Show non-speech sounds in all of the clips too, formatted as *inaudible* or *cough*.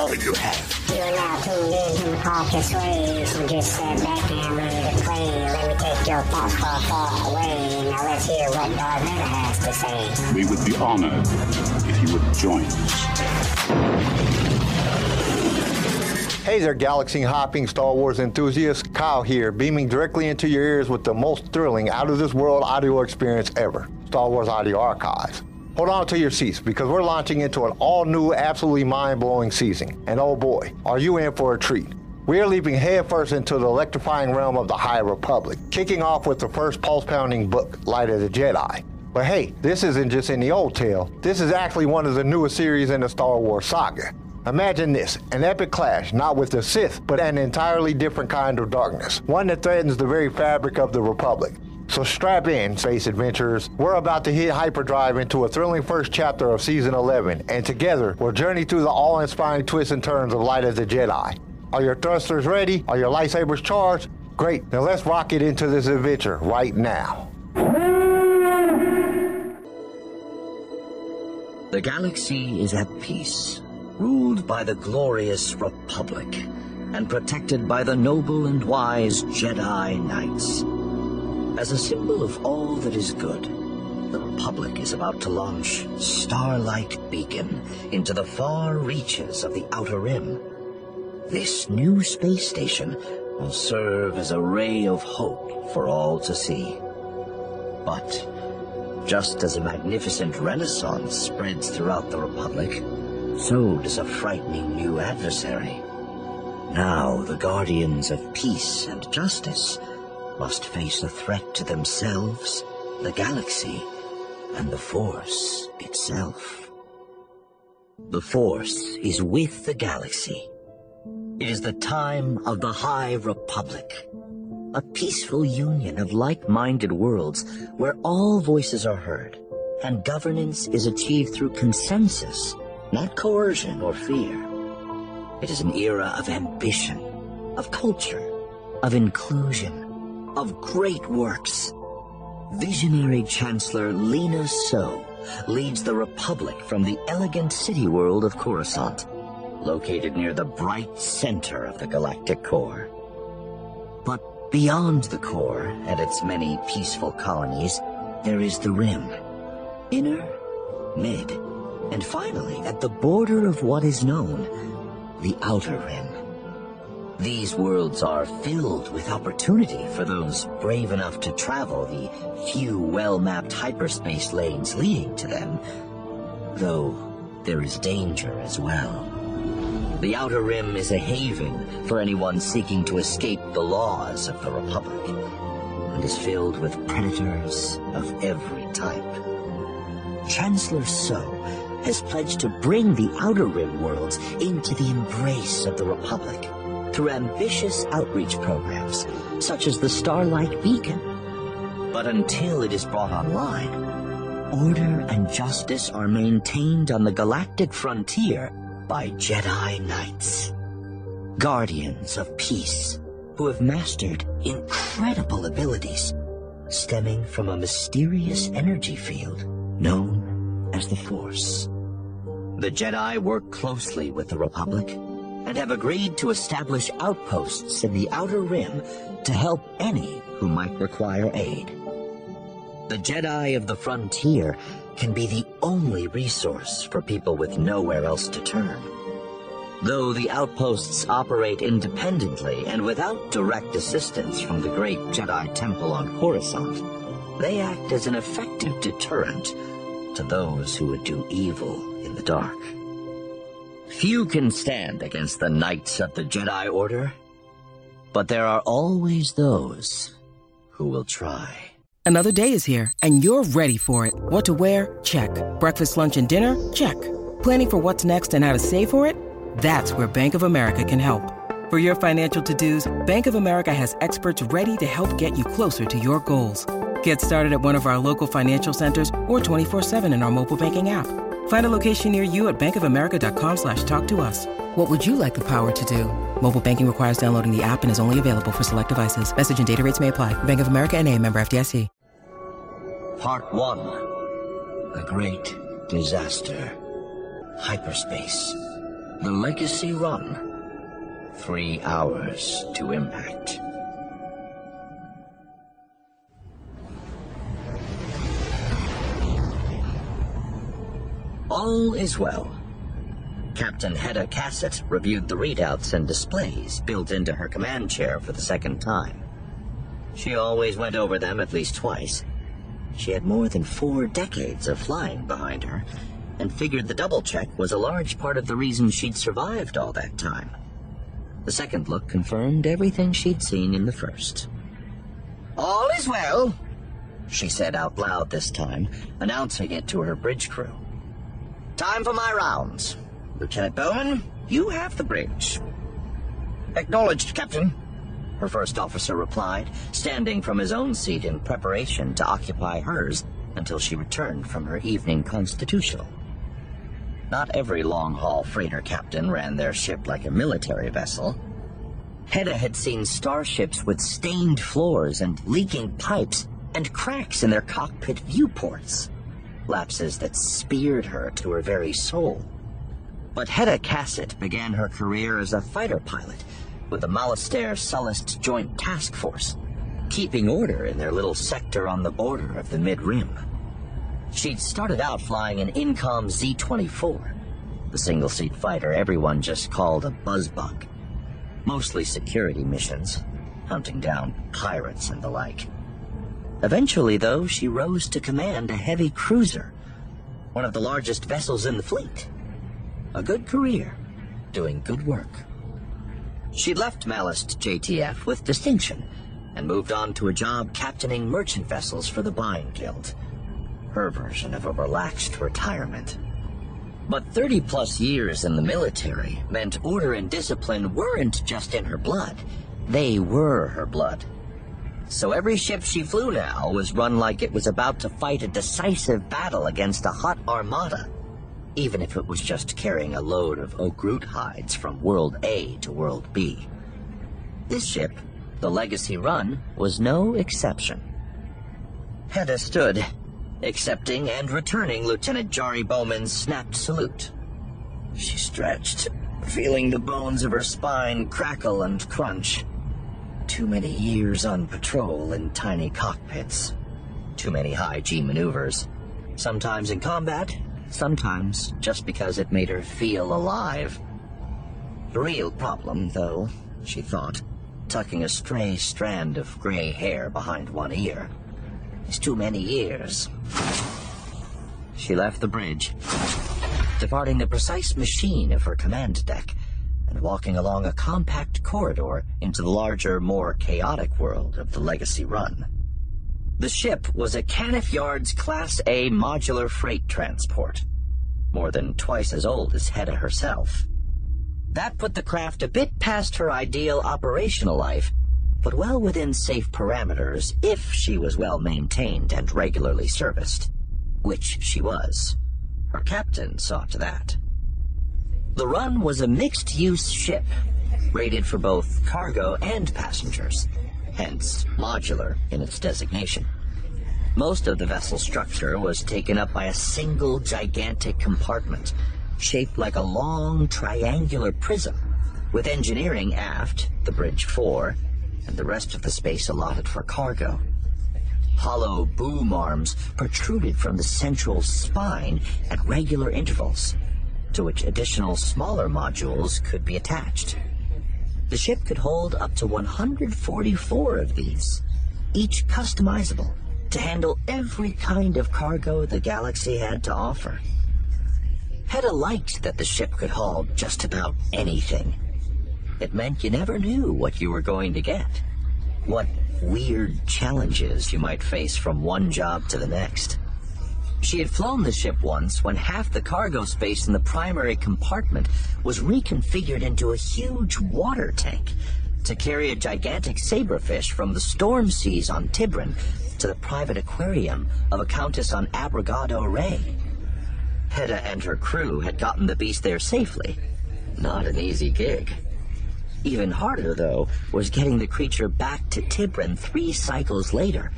all you have. You are now tuned in to Hawkins Sway, so just sit back and ready to play. Let me take your thoughts far, far away. Now let's hear what Darth Vader has to say. We would be honored if you would join us. Hey there, galaxy hopping Star Wars enthusiasts. Kyle here, beaming directly into your ears with the most thrilling, out of this world audio experience ever Star Wars Audio Archives. Hold on to your seats because we're launching into an all new, absolutely mind blowing season. And oh boy, are you in for a treat! We are leaping headfirst into the electrifying realm of the High Republic, kicking off with the first pulse pounding book, Light of the Jedi. But hey, this isn't just any old tale, this is actually one of the newest series in the Star Wars saga. Imagine this an epic clash, not with the Sith, but an entirely different kind of darkness, one that threatens the very fabric of the Republic. So strap in, space adventurers. We're about to hit hyperdrive into a thrilling first chapter of season 11, and together we'll journey through the awe inspiring twists and turns of Light of the Jedi. Are your thrusters ready? Are your lightsabers charged? Great, now let's rock it into this adventure right now. The galaxy is at peace ruled by the glorious Republic, and protected by the noble and wise Jedi Knights. As a symbol of all that is good, the Republic is about to launch Starlight Beacon into the far reaches of the Outer Rim. This new space station will serve as a ray of hope for all to see. But just as a magnificent renaissance spreads throughout the Republic, so does a frightening new adversary. Now the guardians of peace and justice must face a threat to themselves, the galaxy, and the Force itself. The Force is with the galaxy. It is the time of the High Republic, a peaceful union of like-minded worlds where all voices are heard and governance is achieved through consensus not coercion or fear. It is an era of ambition, of culture, of inclusion, of great works. Visionary Chancellor Lina Soh leads the Republic from the elegant city world of Coruscant, located near the bright center of the galactic core. But beyond the core and its many peaceful colonies, there is the rim. Inner, mid, and finally, at the border of what is known, the Outer Rim. These worlds are filled with opportunity for those brave enough to travel the few well-mapped hyperspace lanes leading to them, though there is danger as well. The Outer Rim is a haven for anyone seeking to escape the laws of the Republic, and is filled with predators of every type. Chancellor Soh has pledged to bring the Outer Rim worlds into the embrace of the Republic through ambitious outreach programs, such as the Starlight Beacon. But until it is brought online, order and justice are maintained on the galactic frontier by Jedi Knights, guardians of peace, who have mastered incredible abilities stemming from a mysterious energy field known as the Force. The Jedi work closely with the Republic and have agreed to establish outposts in the Outer Rim to help any who might require aid. The Jedi of the Frontier can be the only resource for people with nowhere else to turn. Though the outposts operate independently and without direct assistance from the great Jedi Temple on Coruscant, they act as an effective deterrent to those who would do evil in the dark. Few can stand against the Knights of the Jedi Order, but there are always those who will try. Another day is here, and you're ready for it. What to wear? Check. Breakfast, lunch, and dinner? Check. Planning for what's next and how to save for it? That's where Bank of America can help. For your financial to-dos, Bank of America has experts ready to help get you closer to your goals. Get started at one of our local financial centers or 24-7 in our mobile banking app. Find a location near you at bankofamerica.com slash talk to us. What would you like the power to do? Mobile banking requires downloading the app and is only available for select devices. Message and data rates may apply. Bank of America and a member FDIC. Part 1. A Great Disaster. Hyperspace. The Legacy Run. Three hours to impact. All is well. Captain Hedda Cassett reviewed the readouts and displays built into her command chair for the second time. She always went over them at least twice. She had more than four decades of flying behind her, and figured the double check was a large part of the reason she'd survived all that time. The second look confirmed everything she'd seen in the first. All is well, she said out loud this time, announcing it to her bridge crew. Time for my rounds. Lieutenant Bowman, you have the bridge. Acknowledged, Captain, her first officer replied, standing from his own seat in preparation to occupy hers until she returned from her evening constitutional. Not every long-haul freighter captain ran their ship like a military vessel. Hedda had seen starships with stained floors and leaking pipes and cracks in their cockpit viewports, lapses that speared her to her very soul. But Hedda Cassett began her career as a fighter pilot with the Malastare Sullust Joint Task Force, keeping order in their little sector on the border of the Mid-Rim. She'd started out flying an Incom Z-24, the single-seat fighter everyone just called a buzzbug. Mostly security missions, hunting down pirates and the like. Eventually, though, she rose to command a heavy cruiser, one of the largest vessels in the fleet. A good career, doing good work. She left Malast JTF with distinction and moved on to a job captaining merchant vessels for the Byne Guild. Her version of a relaxed retirement. But 30 plus years in the military meant order and discipline weren't just in her blood. They were her blood. So every ship she flew now was run like it was about to fight a decisive battle against a Hutt armada even if it was just carrying a load of oak root hides from World A to World B. This ship, the Legacy Run, was no exception. Hedda stood, accepting and returning Lieutenant Jari Bowman's snapped salute. She stretched, feeling the bones of her spine crackle and crunch. Too many years on patrol in tiny cockpits. Too many high G maneuvers. Sometimes in combat, sometimes just because it made her feel alive. The real problem, though, she thought, tucking a stray strand of gray hair behind one ear, is too many years. She left the bridge, departing the precise machine of her command deck and walking along a compact corridor into the larger, more chaotic world of the Legacy Run. The ship was a Caniff Yards Class A modular freight transport, more than twice as old as Hedda herself. That put the craft a bit past her ideal operational life, but well within safe parameters if she was well maintained and regularly serviced, which she was. Her captain saw to that. The Run was a mixed-use ship, rated for both cargo and passengers hence modular in its designation. Most of the vessel's structure was taken up by a single gigantic compartment, shaped like a long triangular prism, with engineering aft, the bridge fore, and the rest of the space allotted for cargo. Hollow boom arms protruded from the central spine at regular intervals, to which additional smaller modules could be attached. The ship could hold up to 144 of these, each customizable to handle every kind of cargo the galaxy had to offer. Hedda liked that the ship could haul just about anything. It meant you never knew what you were going to get, what weird challenges you might face from one job to the next. She had flown the ship once when half the cargo space in the primary compartment was reconfigured into a huge water tank to carry a gigantic saberfish from the storm seas on Tibrin to the private aquarium of a countess on Abregado-rae. Hedda and her crew had gotten the beast there safely. Not an easy gig. Even harder, though, was getting the creature back to Tibrin three cycles later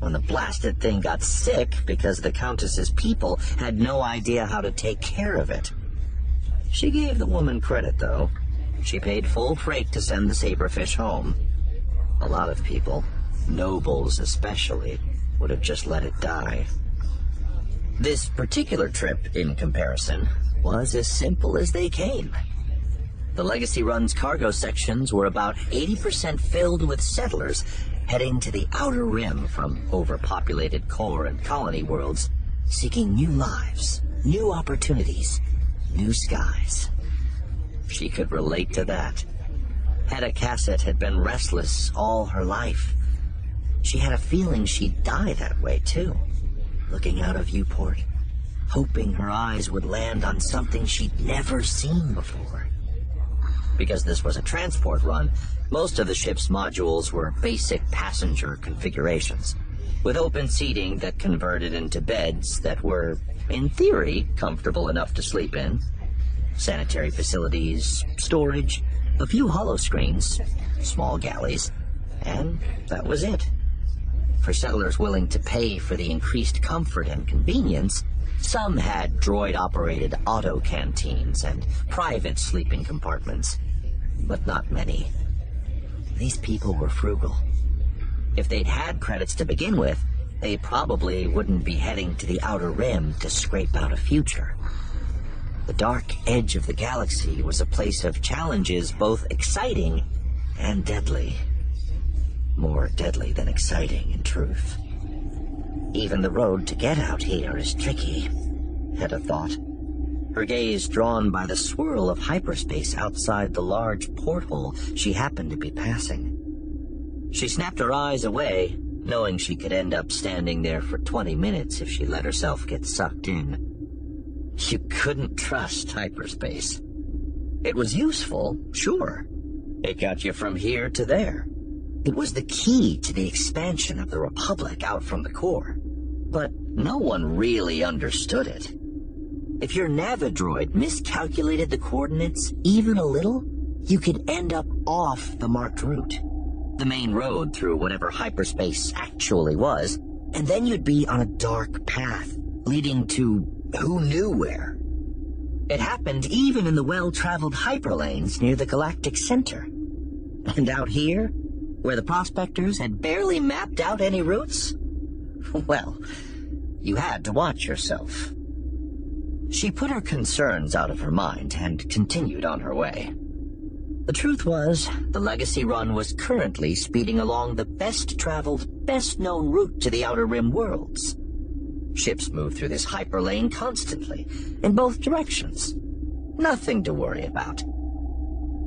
when the blasted thing got sick because the Countess's people had no idea how to take care of it. She gave the woman credit, though. She paid full freight to send the saberfish home. A lot of people, nobles especially, would have just let it die. This particular trip, in comparison, was as simple as they came. The Legacy Run's cargo sections were about 80% filled with settlers heading to the outer rim from overpopulated core and colony worlds, seeking new lives, new opportunities, new skies. She could relate to that. Hedda Cassett had been restless all her life. She had a feeling she'd die that way, too. Looking out a viewport, hoping her eyes would land on something she'd never seen before. Because this was a transport run, most of the ship's modules were basic passenger configurations, with open seating that converted into beds that were, in theory, comfortable enough to sleep in. Sanitary facilities, storage, a few holo screens, small galleys, and that was it. For settlers willing to pay for the increased comfort and convenience, some had droid-operated auto canteens and private sleeping compartments, but not many. These people were frugal. If they'd had credits to begin with, they probably wouldn't be heading to the Outer Rim to scrape out a future. The dark edge of the galaxy was a place of challenges both exciting and deadly. More deadly than exciting, in truth. Even the road to get out here is tricky, Hedda thought. Her gaze drawn by the swirl of hyperspace outside the large porthole she happened to be passing. She snapped her eyes away, knowing she could end up standing there for 20 minutes if she let herself get sucked in. You couldn't trust hyperspace. It was useful, sure. It got you from here to there. It was the key to the expansion of the Republic out from the core. But no one really understood it. If your Navidroid miscalculated the coordinates even a little, you could end up off the marked route. The main road through whatever hyperspace actually was, and then you'd be on a dark path, leading to who knew where. It happened even in the well-traveled hyperlanes near the galactic center. And out here, where the prospectors had barely mapped out any routes, *laughs* well, you had to watch yourself. She put her concerns out of her mind and continued on her way. The truth was, the Legacy Run was currently speeding along the best-traveled, best-known route to the Outer Rim worlds. Ships move through this hyperlane constantly, in both directions. Nothing to worry about.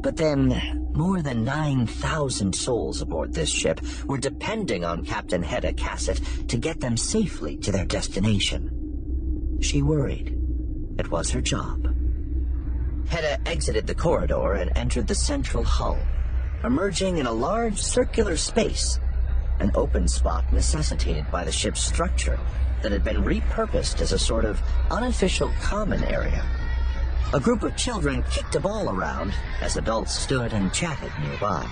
But then, more than 9,000 souls aboard this ship were depending on Captain Hedda Cassett to get them safely to their destination. She worried. It was her job. Hedda exited the corridor and entered the central hull, emerging in a large circular space, an open spot necessitated by the ship's structure that had been repurposed as a sort of unofficial common area. A group of children kicked a ball around as adults stood and chatted nearby,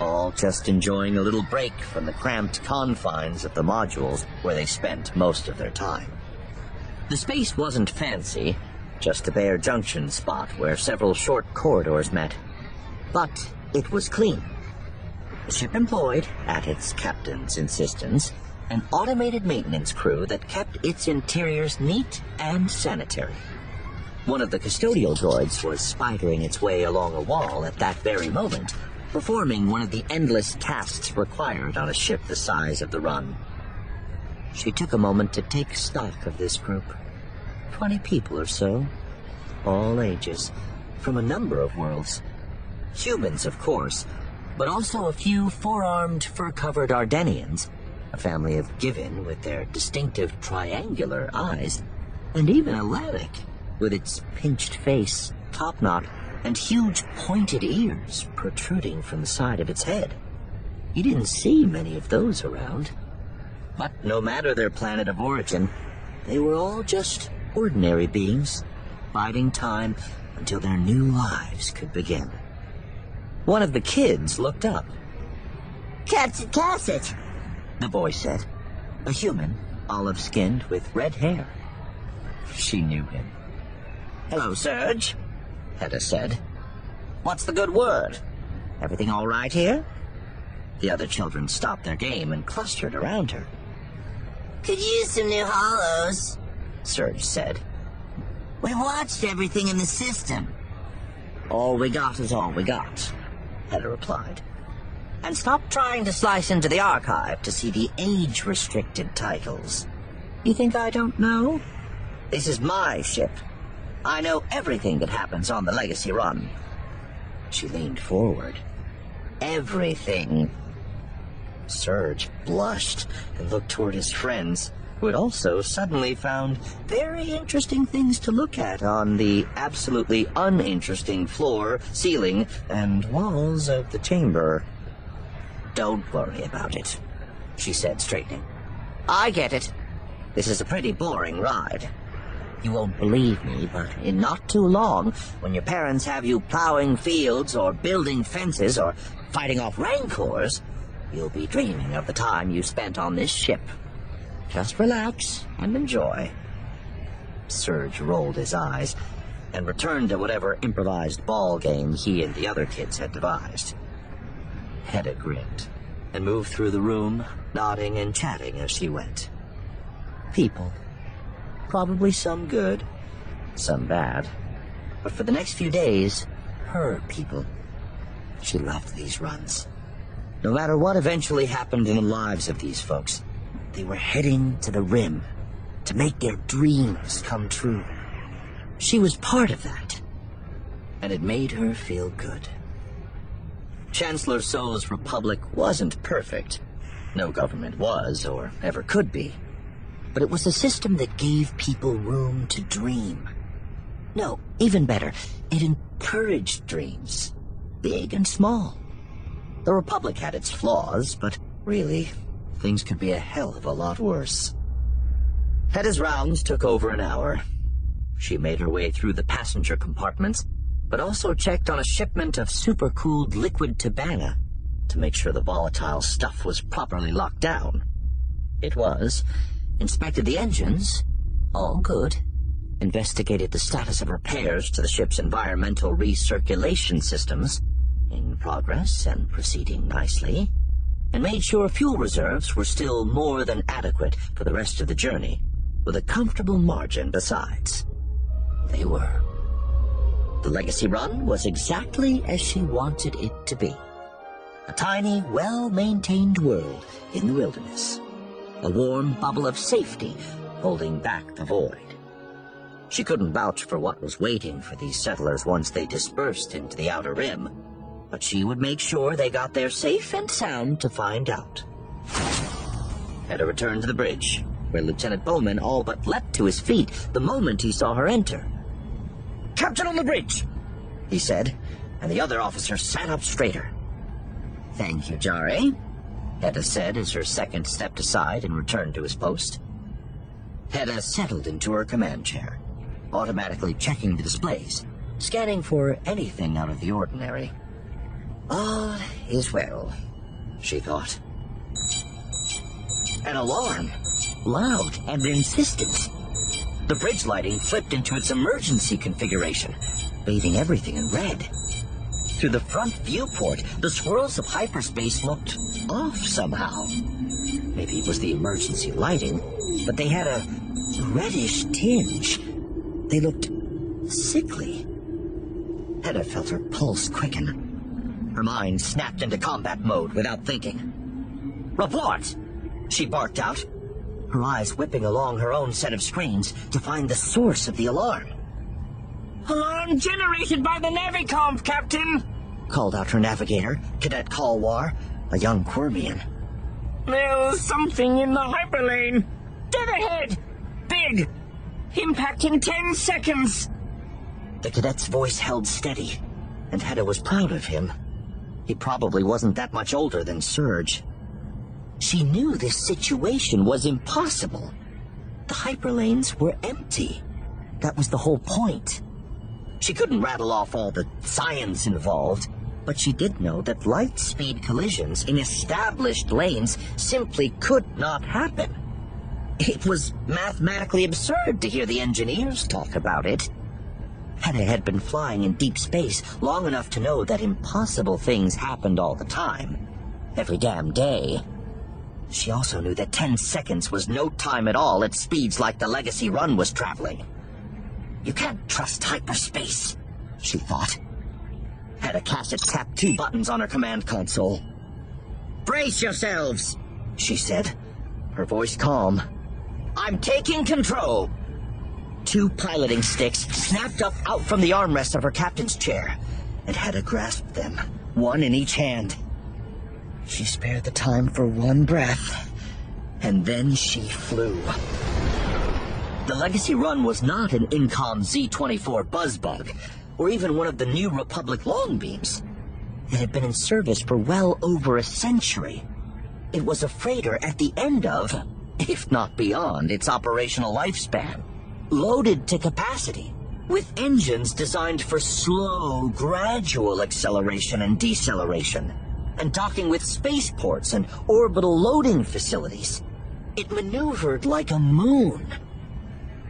all just enjoying a little break from the cramped confines of the modules where they spent most of their time. The space wasn't fancy, just a bare junction spot where several short corridors met. But it was clean. The ship employed, at its captain's insistence, an automated maintenance crew that kept its interiors neat and sanitary. One of the custodial droids was spidering its way along a wall at that very moment, performing one of the endless tasks required on a ship the size of the run. She took a moment to take stock of this group. Twenty people or so, all ages, from a number of worlds. Humans, of course, but also a few four-armed, fur-covered Ardennians, a family of Givin with their distinctive triangular eyes, and even a Lannik with its pinched face, topknot, and huge pointed ears protruding from the side of its head. You didn't see many of those around. But no matter their planet of origin, they were all just ordinary beings, biding time until their new lives could begin. One of the kids looked up. Captain Cassett, the boy said. A human, olive-skinned with red hair. She knew him. Hello, Serge. Hedda said. What's the good word? Everything all right here? The other children stopped their game and clustered around her. Could use some new holos. Serge said. We watched everything in the system. All we got is all we got, Hedda replied. And stop trying to slice into the archive to see the age-restricted titles. You think I don't know? This is my ship. I know everything that happens on the Legacy Run. She leaned forward. Everything. Serge blushed and looked toward his friends, who had also suddenly found very interesting things to look at on the absolutely uninteresting floor, ceiling, and walls of the chamber. Don't worry about it, she said, straightening. I get it. This is a pretty boring ride. You won't believe me, but in not too long, when your parents have you plowing fields or building fences or fighting off rancors, you'll be dreaming of the time you spent on this ship. Just relax and enjoy. Serge rolled his eyes and returned to whatever improvised ball game he and the other kids had devised. Hedda grinned and moved through the room, nodding and chatting as she went. People. Probably some good, some bad. But for the next few days, her people. She loved these runs. No matter what eventually happened in the lives of these folks, they were heading to the rim to make their dreams come true. She was part of that, and it made her feel good. Chancellor Soh's republic wasn't perfect. No government was, or ever could be. But it was a system that gave people room to dream. No, even better, it encouraged dreams, big and small. The Republic had its flaws, but really, things could be a hell of a lot worse. Hedda's rounds took over an hour. She made her way through the passenger compartments, but also checked on a shipment of supercooled liquid Tibanna to make sure the volatile stuff was properly locked down. It was. Inspected the engines. All good. Investigated the status of repairs to the ship's environmental recirculation systems. In progress and proceeding nicely. And made sure fuel reserves were still more than adequate for the rest of the journey, with a comfortable margin besides. They were. The Legacy Run was exactly as she wanted it to be. A tiny, well-maintained world in the wilderness. A warm bubble of safety holding back the void. She couldn't vouch for what was waiting for these settlers once they dispersed into the outer rim, but she would make sure they got there safe and sound to find out. Hedda returned to the bridge, where Lieutenant Bowman all but leapt to his feet the moment he saw her enter. Captain on the bridge, he said, and the other officer sat up straighter. Thank you, Jare, Hedda said as her second stepped aside and returned to his post. Hedda settled into her command chair, automatically checking the displays, scanning for anything out of the ordinary. All is well, she thought. An alarm, loud and insistent. The bridge lighting flipped into its emergency configuration, bathing everything in red. Through the front viewport, the swirls of hyperspace looked off somehow. Maybe it was the emergency lighting, but they had a reddish tinge. They looked sickly. Hedda felt her pulse quicken. Her mind snapped into combat mode without thinking. Report! She barked out, her eyes whipping along her own set of screens to find the source of the alarm. Alarm generated by the Navicomp, Captain! Called out her navigator, Cadet Kalwar, a young Quermian. There's something in the hyperlane. Dead ahead! Big! Impact in ten seconds! The cadet's voice held steady, and Hedda was proud of him. He probably wasn't that much older than Serge. She knew this situation was impossible. The hyperlanes were empty. That was the whole point. She couldn't rattle off all the science involved, but she did know that light speed collisions in established lanes simply could not happen. It was mathematically absurd to hear the engineers talk about it. Hedda had been flying in deep space long enough to know that impossible things happened all the time. Every damn day. She also knew that 10 seconds was no time at all at speeds like the Legacy Run was traveling. You can't trust hyperspace, she thought. Hedda Cassett tapped two buttons on her command console. Brace yourselves, she said, her voice calm. I'm taking control. Two piloting sticks snapped up out from the armrest of her captain's chair, and Hedda grasped them, one in each hand. She spared the time for one breath, and then she flew. The Legacy Run was not an Incom Z-24 Buzzbug, or even one of the New Republic Longbeams. It had been in service for well over a century. It was a freighter at the end of, if not beyond, its operational lifespan. Loaded to capacity, with engines designed for slow, gradual acceleration and deceleration, and docking with spaceports and orbital loading facilities. It maneuvered like a moon.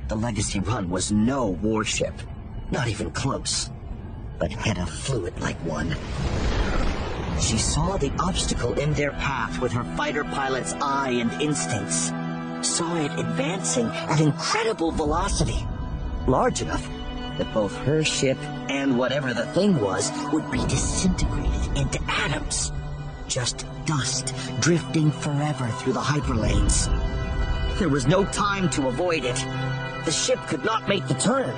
The Legacy Run was no warship, not even close, but Hedda flew it like one. She saw the obstacle in their path with her fighter pilot's eye and instincts. Saw it advancing at incredible velocity. Large enough that both her ship and whatever the thing was would be disintegrated into atoms. Just dust drifting forever through the hyperlanes. There was no time to avoid it. The ship could not make the turn.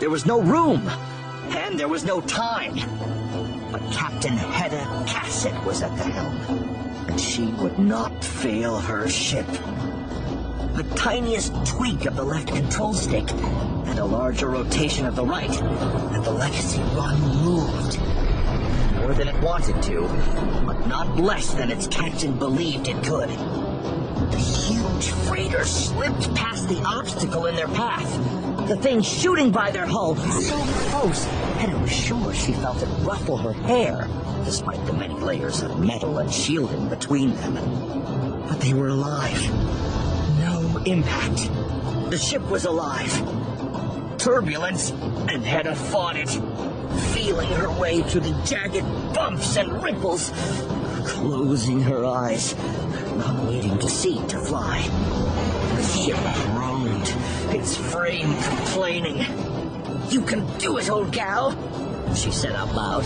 There was no room, and there was no time. But Captain Hedda Cassett was at the helm, and she would not fail her ship. The tiniest tweak of the left control stick and a larger rotation of the right, and the Legacy Run moved. More than it wanted to, but not less than its captain believed it could. The huge freighter slipped past the obstacle in their path, the thing shooting by their hull so close, Hedda was sure she felt it ruffle her hair, despite the many layers of metal and shielding between them. But they were alive. Impact. The ship was alive. Turbulence, and Hedda fought it, feeling her way through the jagged bumps and ripples, closing her eyes, not waiting to see to fly. The ship groaned, its frame complaining. You can do it, old gal, she said out loud.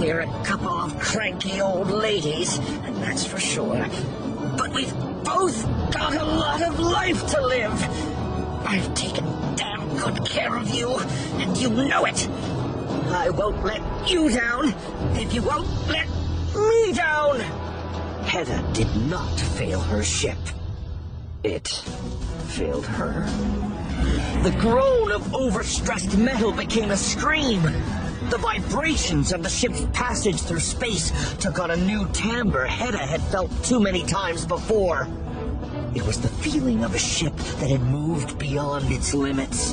We're a couple of cranky old ladies, and that's for sure. But we've both got a lot of life to live. I've taken damn good care of you, and you know it. I won't let you down if you won't let me down. Hedda did not fail her ship. It failed her. The groan of overstressed metal became a scream. The vibrations of the ship's passage through space took on a new timbre Hedda had felt too many times before. It was the feeling of a ship that had moved beyond its limits.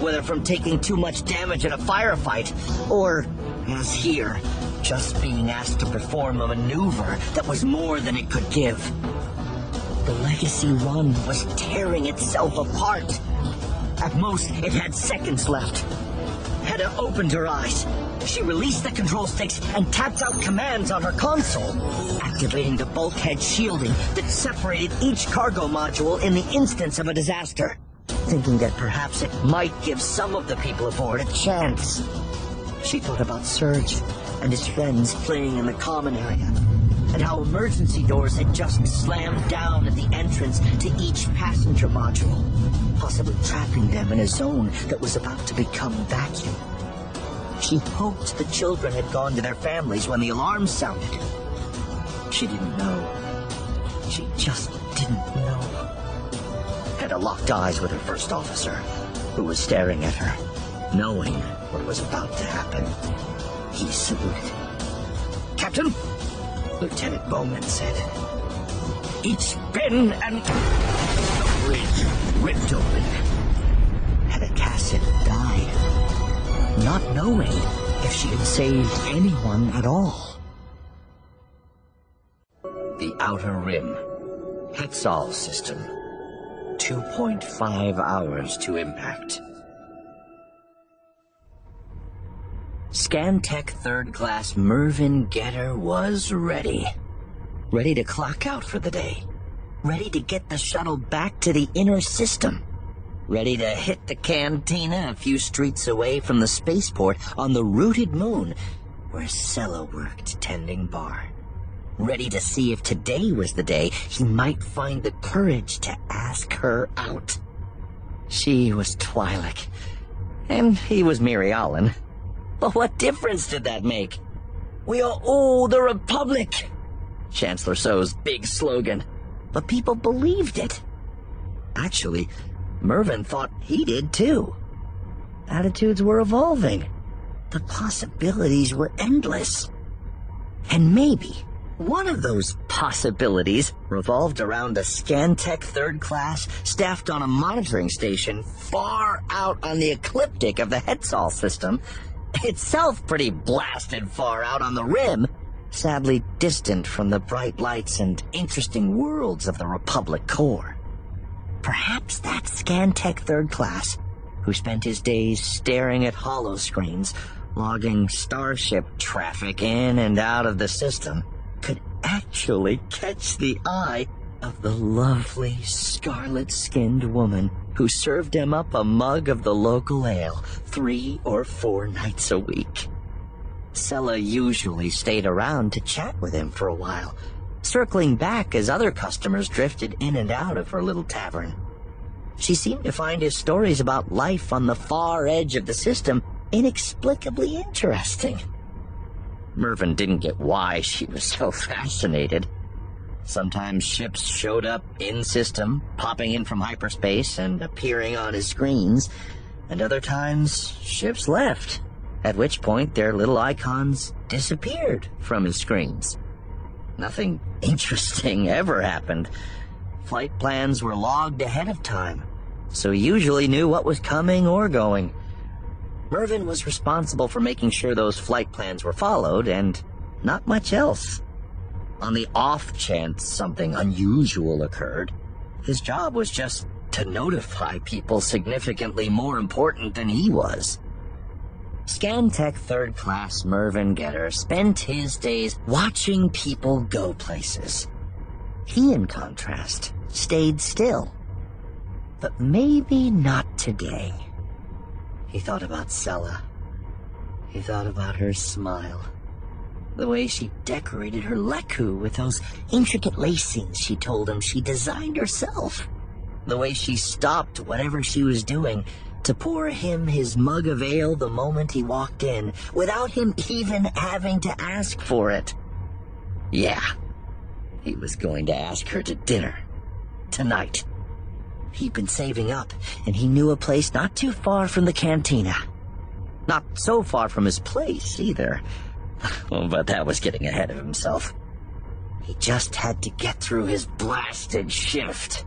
Whether from taking too much damage in a firefight, or, as here, just being asked to perform a maneuver that was more than it could give. The Legacy Run was tearing itself apart. At most, it had seconds left. Hedda opened her eyes. She released the control sticks and tapped out commands on her console, activating the bulkhead shielding that separated each cargo module in the instance of a disaster, thinking that perhaps it might give some of the people aboard a chance. She thought about Serge and his friends playing in the common area, and how emergency doors had just slammed down at the entrance to each passenger module, possibly trapping them in a zone that was about to become vacuum. She hoped the children had gone to their families when the alarm sounded. She didn't know. She just didn't know. Hedda locked eyes with her first officer, who was staring at her, knowing what was about to happen. He saluted. Captain, Lieutenant Bowman said. Bin and the bridge ripped open. Hedda Cassett died, not knowing if she had saved anyone at all. The Outer Rim. Hetzal System. 2.5 hours to impact. Scantech third class Mervyn Getter was ready. Ready to clock out for the day. Ready to get the shuttle back to the inner system. Ready to hit the cantina a few streets away from the spaceport on the rooted moon where Sella worked tending bar. Ready to see if today was the day he might find the courage to ask her out. She was Twi'lek, and he was Mirialan. But what difference did that make? We are all the Republic! Chancellor Soh's big slogan. But people believed it. Actually, Mervyn thought he did too. Attitudes were evolving. The possibilities were endless. And maybe one of those possibilities revolved around a Scantech third class staffed on a monitoring station far out on the ecliptic of the Hetzal system, itself pretty blasted far out on the rim, sadly distant from the bright lights and interesting worlds of the Republic core. Perhaps that Scantech third class, who spent his days staring at holo screens, logging starship traffic in and out of the system, could actually catch the eye of the lovely scarlet-skinned woman who served him up a mug of the local ale three or four nights a week. Sella usually stayed around to chat with him for a while, circling back as other customers drifted in and out of her little tavern. She seemed to find his stories about life on the far edge of the system inexplicably interesting. Mervyn didn't get why she was so *laughs* fascinated. Sometimes ships showed up in system, popping in from hyperspace and appearing on his screens, and other times ships left, at which point their little icons disappeared from his screens. Nothing *laughs* interesting ever happened. Flight plans were logged ahead of time, so he usually knew what was coming or going. Mervyn was responsible for making sure those flight plans were followed, and not much else. On the off chance something unusual occurred, his job was just to notify people significantly more important than he was. Scantech third class Mervyn Getter spent his days watching people go places. He, in contrast, stayed still. But maybe not today. He thought about Sella. He thought about her smile. The way she decorated her leku with those intricate lacings she told him she designed herself. The way she stopped whatever she was doing to pour him his mug of ale the moment he walked in, without him even having to ask for it. Yeah, he was going to ask her to dinner. Tonight. He'd been saving up, and he knew a place not too far from the cantina. Not so far from his place, either. *laughs* but that was getting ahead of himself. He just had to get through his blasted shift.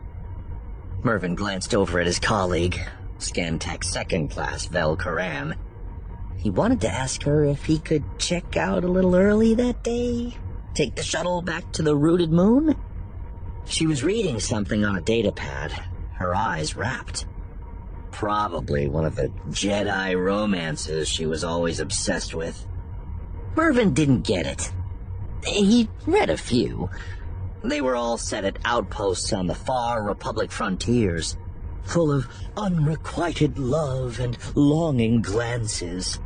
Mervyn glanced over at his colleague, Scantech second class Vel Karan. He wanted to ask her if he could check out a little early that day, take the shuttle back to the rooted moon. She was reading something on a datapad, her eyes rapt. Probably one of the Jedi romances she was always obsessed with. Mervyn didn't get it. He read a few. They were all set at outposts on the far Republic frontiers, full of unrequited love and longing glances.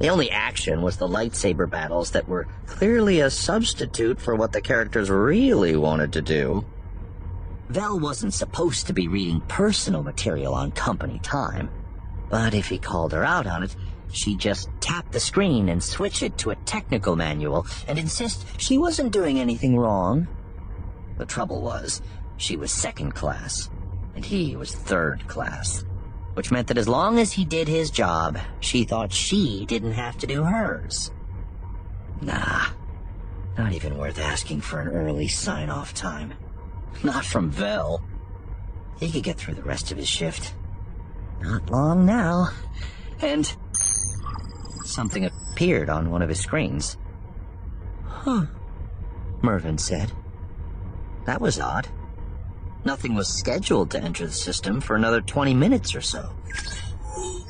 The only action was the lightsaber battles that were clearly a substitute for what the characters really wanted to do. Vel wasn't supposed to be reading personal material on company time, but if he called her out on it, she'd just tapped the screen and switched it to a technical manual and insist she wasn't doing anything wrong. The trouble was, she was second class, and he was third class, which meant that as long as he did his job, she thought she didn't have to do hers. Nah, not even worth asking for an early sign-off time. Not from Vel. He could get through the rest of his shift. Not long now. And something appeared on one of his screens. Huh, Mervyn said. That was odd. Nothing was scheduled to enter the system for another 20 minutes or so.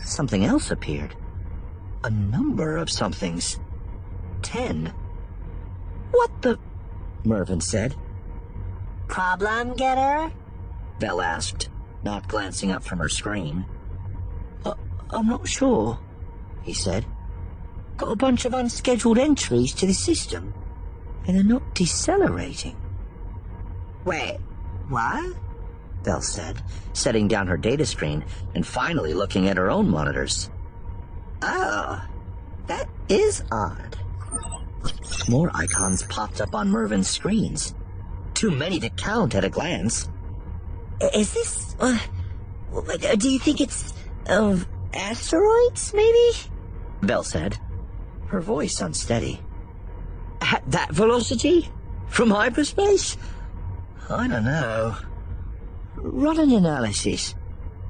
Something else appeared. A number of somethings. Ten. What the? Mervyn said. Problem getter? Vel asked, not glancing up from her screen. Uh, I'm not sure, he said. Got a bunch of unscheduled entries to the system, and they're not decelerating. Wait, what? Vel said, setting down her data screen and finally looking at her own monitors. Oh, that is odd. More icons popped up on Mervyn's screens. Too many to count at a glance. Is this... Uh, do you think it's... of asteroids, maybe? Vel said, her voice unsteady. At that velocity? From hyperspace? I don't know. Run an analysis,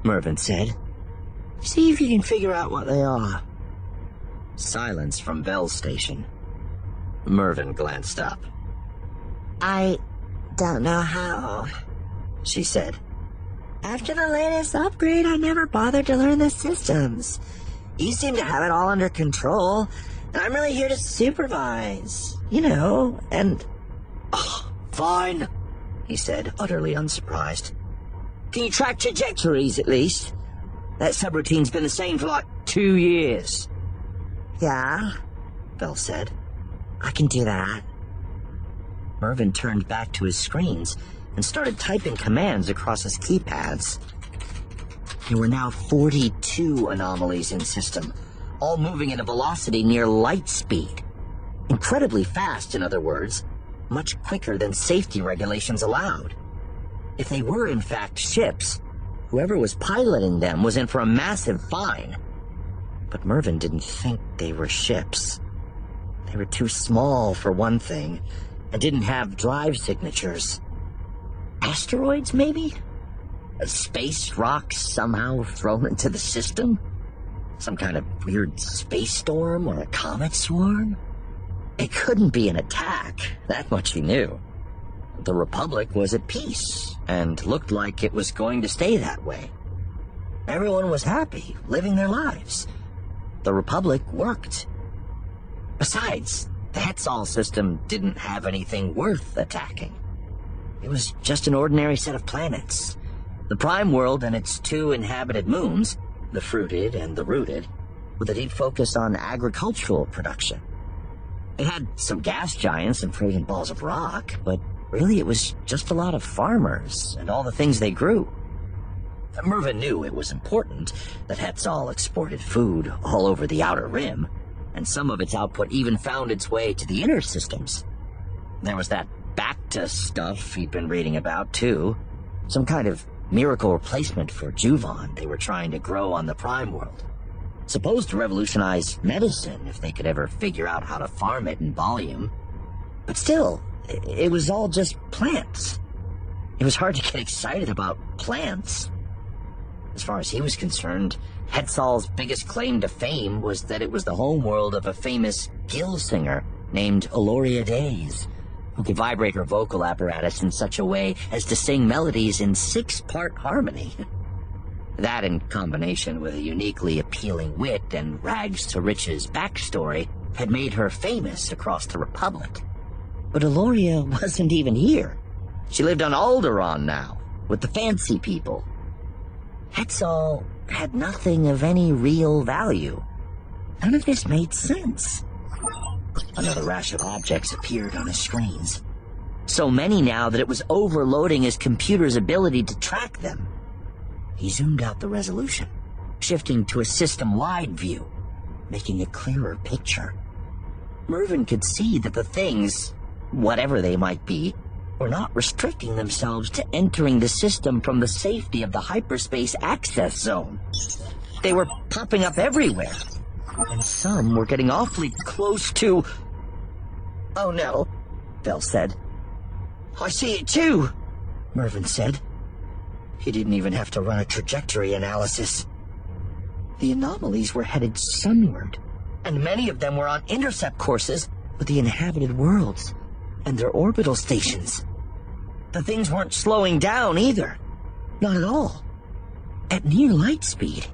Mervyn said. See if you can figure out what they are. Silence from Vel's station. Mervyn glanced up. I don't know how, she said. After the latest upgrade, I never bothered to learn the systems. You seem to have it all under control, I'm really here to supervise. You know, and... Oh, fine, he said, utterly unsurprised. Can you track trajectories, at least? That subroutine's been the same for like two years. Yeah? Vel said. I can do that. Mervyn turned back to his screens and started typing commands across his keypads. There were now 42 anomalies in system, all moving at a velocity near light speed. Incredibly fast, in other words, much quicker than safety regulations allowed. If they were in fact ships, whoever was piloting them was in for a massive fine. But Mervyn didn't think they were ships. They were too small, for one thing, and didn't have drive signatures. Asteroids, maybe? A space rock somehow thrown into the system? Some kind of weird space storm or a comet swarm? It couldn't be an attack, that much he knew. The Republic was at peace, and looked like it was going to stay that way. Everyone was happy, living their lives. The Republic worked. Besides, the Hetzal system didn't have anything worth attacking. It was just an ordinary set of planets. The Prime World and its two inhabited moons, the Fruited and the Rooted, with a deep focus on agricultural production. It had some gas giants and frozen balls of rock, but really it was just a lot of farmers and all the things they grew. Mervyn knew it was important that Hetzal exported food all over the Outer Rim, and some of its output even found its way to the inner systems. There was that Bacta stuff he'd been reading about, too. Some kind of miracle replacement for Juvan they were trying to grow on the Prime World. Supposed to revolutionize medicine if they could ever figure out how to farm it in volume. But still, it was all just plants. It was hard to get excited about plants. As far as he was concerned, Hetzal's biggest claim to fame was that it was the homeworld of a famous gill singer named Eloria Days, could vibrate her vocal apparatus in such a way as to sing melodies in six-part harmony. *laughs* That, in combination with a uniquely appealing wit and rags-to-riches backstory, had made her famous across the Republic. But Eloria *laughs* wasn't even here. She lived on Alderaan now, with the fancy people. Hetzal had nothing of any real value. None of this made sense. Another rash of objects appeared on his screens. So many now that it was overloading his computer's ability to track them. He zoomed out the resolution, shifting to a system-wide view, making a clearer picture. Mervyn could see that the things, whatever they might be, were not restricting themselves to entering the system from the safety of the hyperspace access zone. They were popping up everywhere, and some were getting awfully close to... Oh no, Vel said. I see it too, Mervyn said. He didn't even have to run a trajectory analysis. The anomalies were headed sunward, and many of them were on intercept courses with the inhabited worlds and their orbital stations. The things weren't slowing down either. Not at all. At near light speed,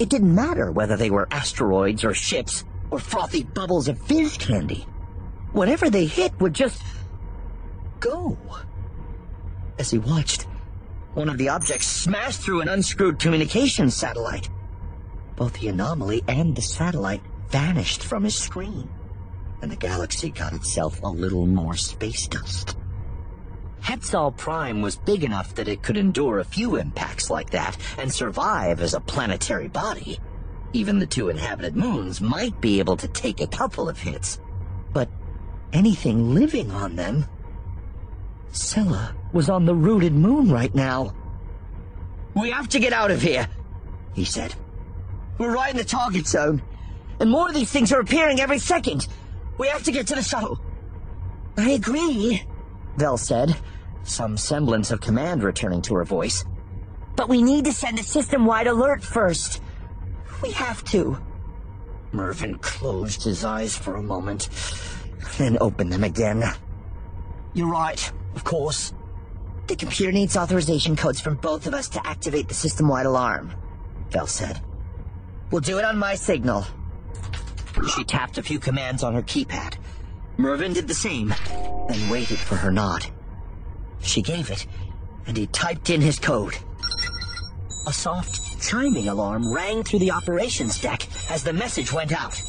It didn't matter whether they were asteroids or ships or frothy bubbles of fizz candy. Whatever they hit would just go. As he watched, one of the objects smashed through an unscrewed communications satellite. Both the anomaly and the satellite vanished from his screen, and the galaxy got itself a little more space dust. Hetzal Prime was big enough that it could endure a few impacts like that and survive as a planetary body. Even the two inhabited moons might be able to take a couple of hits. But anything living on them... Sella was on the rooted moon right now. We have to get out of here, he said. We're right in the target zone, and more of these things are appearing every second. We have to get to the shuttle. I agree, Vel said, some semblance of command returning to her voice. But we need to send a system-wide alert first. We have to. Mervyn closed his eyes for a moment, then opened them again. You're right, of course. The computer needs authorization codes from both of us to activate the system-wide alarm, Vel said. We'll do it on my signal. She tapped a few commands on her keypad. Mervyn did the same, then waited for her nod. She gave it, and he typed in his code. A soft, chiming alarm rang through the operations deck as the message went out.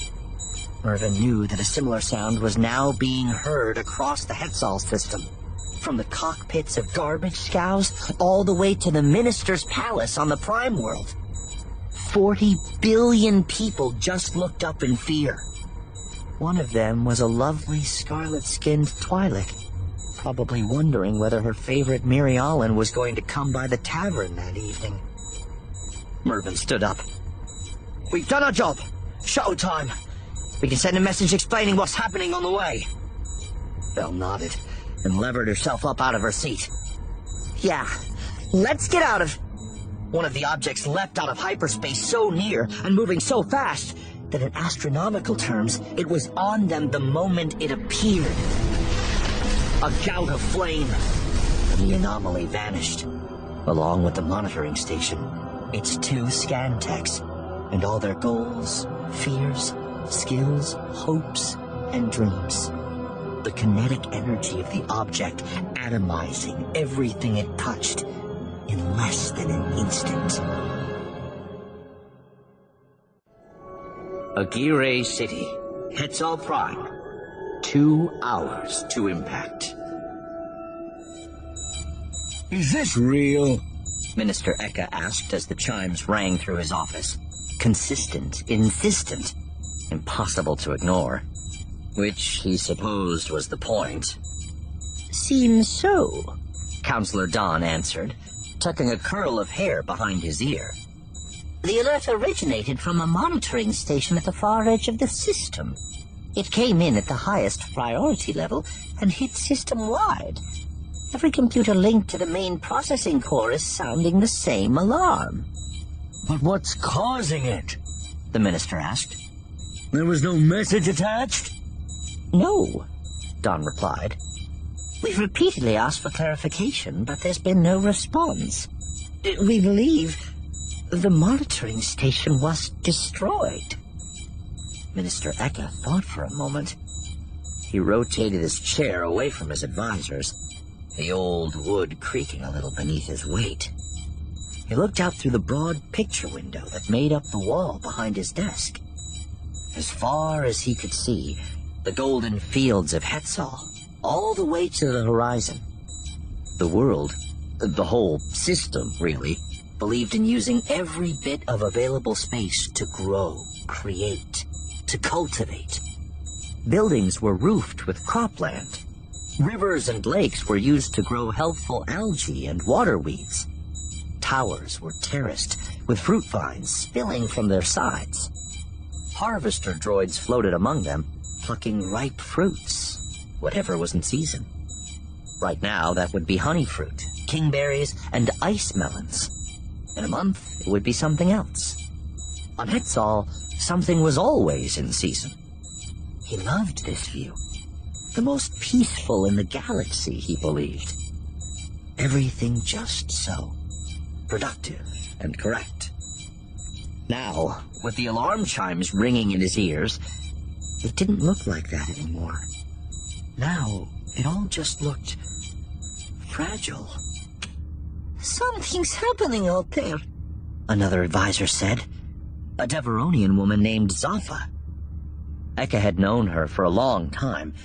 Mervyn knew that a similar sound was now being heard across the Hetzal system. From the cockpits of garbage scows all the way to the minister's palace on the Prime World. Forty billion people just looked up in fear. One of them was a lovely scarlet-skinned Twi'lek, probably wondering whether her favorite Mirialan was going to come by the tavern that evening. Mervyn stood up. We've done our job. Shuttle time. We can send a message explaining what's happening on the way. Vel nodded and levered herself up out of her seat. Yeah, let's get out of... One of the objects leapt out of hyperspace so near and moving so fast that in astronomical terms, it was on them the moment it appeared. A gout of flame, the anomaly vanished, along with the monitoring station, its two scan techs, and all their goals, fears, skills, hopes, and dreams. The kinetic energy of the object atomizing everything it touched in less than an instant. Aguirre City, Hetzal Prime. Two hours to impact. Is this real? Minister Eka asked as the chimes rang through his office. Consistent, insistent, impossible to ignore. Which he supposed was the point. Seems so, Counselor Don answered, tucking a curl of hair behind his ear. The alert originated from a monitoring station at the far edge of the system. It came in at the highest priority level and hit system-wide. Every computer linked to the main processing core is sounding the same alarm. But what's causing it? The minister asked. There was no message attached? No, Don replied. We've repeatedly asked for clarification, but there's been no response. We believe the monitoring station was destroyed. Minister Eka thought for a moment. He rotated his chair away from his advisors, the old wood creaking a little beneath his weight. He looked out through the broad picture window that made up the wall behind his desk. As far as he could see, the golden fields of Hetzal, all the way to the horizon. The world, the whole system, really, believed in using every bit of available space to grow, create, to cultivate. Buildings were roofed with cropland. Rivers and lakes were used to grow healthful algae and water weeds. Towers were terraced with fruit vines spilling from their sides. Harvester droids floated among them, plucking ripe fruits, whatever was in season. Right now, that would be honey fruit, kingberries, and ice melons. In a month, it would be something else. On Hetzal, something was always in season. He loved this view. The most peaceful in the galaxy, he believed. Everything just so. Productive and correct. Now, with the alarm chimes ringing in his ears, it didn't look like that anymore. Now, it all just looked fragile. Something's happening out there, another advisor said. A Devaronian woman named Zaffa. Eka had known her for a long time,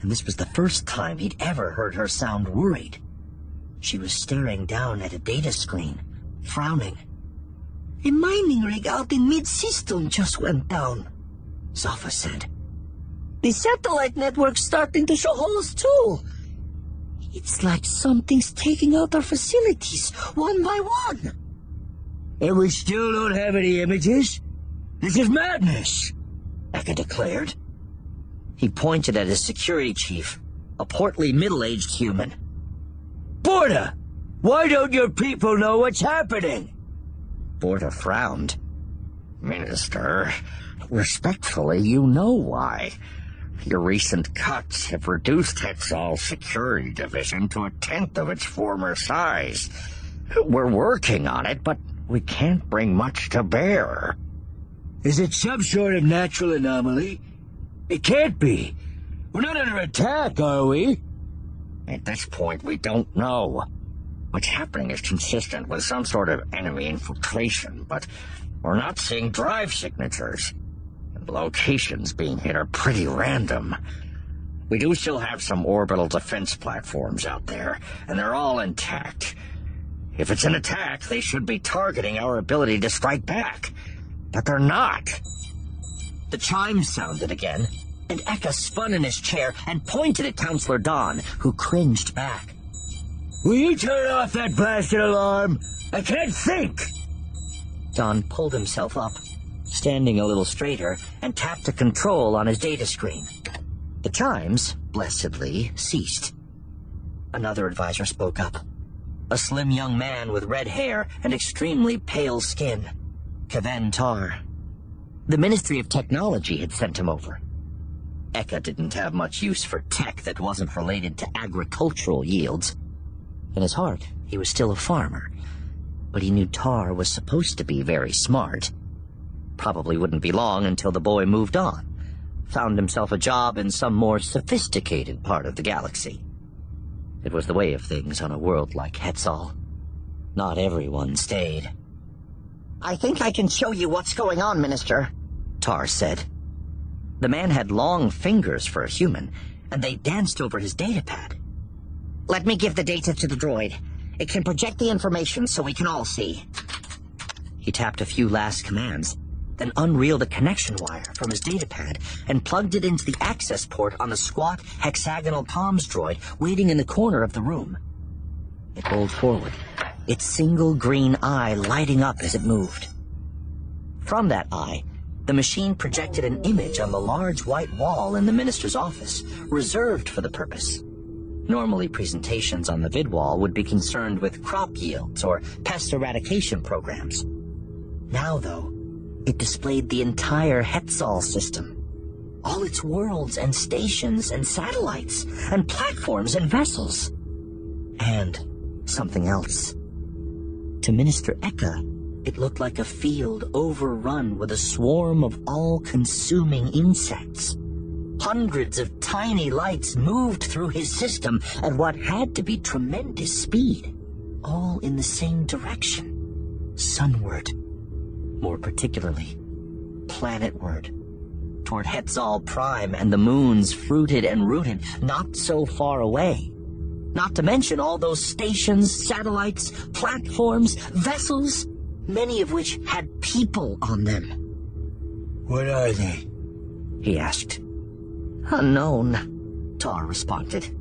and this was the first time he'd ever heard her sound worried. She was staring down at a data screen, frowning. A mining rig out in mid-system just went down, Zaffa said. The satellite network's starting to show holes too. It's like something's taking out our facilities, one by one. And we still don't have any images? This is madness, Eka declared. He pointed at his security chief, a portly middle-aged human. Borda, why don't your people know what's happening? Borda frowned. Minister, respectfully, you know why. Your recent cuts have reduced Hetzal's security division to a tenth of its former size. We're working on it, but we can't bring much to bear. Is it some sort of natural anomaly? It can't be. We're not under attack, are we? At this point, we don't know. What's happening is consistent with some sort of enemy infiltration, but we're not seeing drive signatures. Locations being hit are pretty random. We do still have some orbital defense platforms out there, and they're all intact. If it's an attack, they should be targeting our ability to strike back. But they're not. The chimes sounded again, and Eka spun in his chair and pointed at Counselor Don, who cringed back. Will you turn off that blasted alarm? I can't think! Don pulled himself up, standing a little straighter, and tapped a control on his data screen. The chimes, blessedly, ceased. Another advisor spoke up. A slim young man with red hair and extremely pale skin. Kaven Tar. The Ministry of Technology had sent him over. Eka didn't have much use for tech that wasn't related to agricultural yields. In his heart, he was still a farmer. But he knew Tar was supposed to be very smart. Probably wouldn't be long until the boy moved on, found himself a job in some more sophisticated part of the galaxy. It was the way of things on a world like Hetzal. Not everyone stayed. I think I can show you what's going on, Minister, Tar said. The man had long fingers for a human, and they danced over his datapad. Let me give the data to the droid. It can project the information so we can all see. He tapped a few last commands, then unreeled a connection wire from his datapad and plugged it into the access port on the squat, hexagonal comms droid waiting in the corner of the room. It rolled forward, its single green eye lighting up as it moved. From that eye, the machine projected an image on the large white wall in the minister's office, reserved for the purpose. Normally, presentations on the vid wall would be concerned with crop yields or pest eradication programs. Now, though, it displayed the entire Hetzal system. All its worlds and stations and satellites and platforms and vessels. And something else. To Minister Eka, it looked like a field overrun with a swarm of all-consuming insects. Hundreds of tiny lights moved through his system at what had to be tremendous speed, all in the same direction, sunward. More particularly, planetward, toward Hetzal Prime and the moons fruited and rooted not so far away. Not to mention all those stations, satellites, platforms, vessels, many of which had people on them. What are they? He asked. Unknown, Tar responded.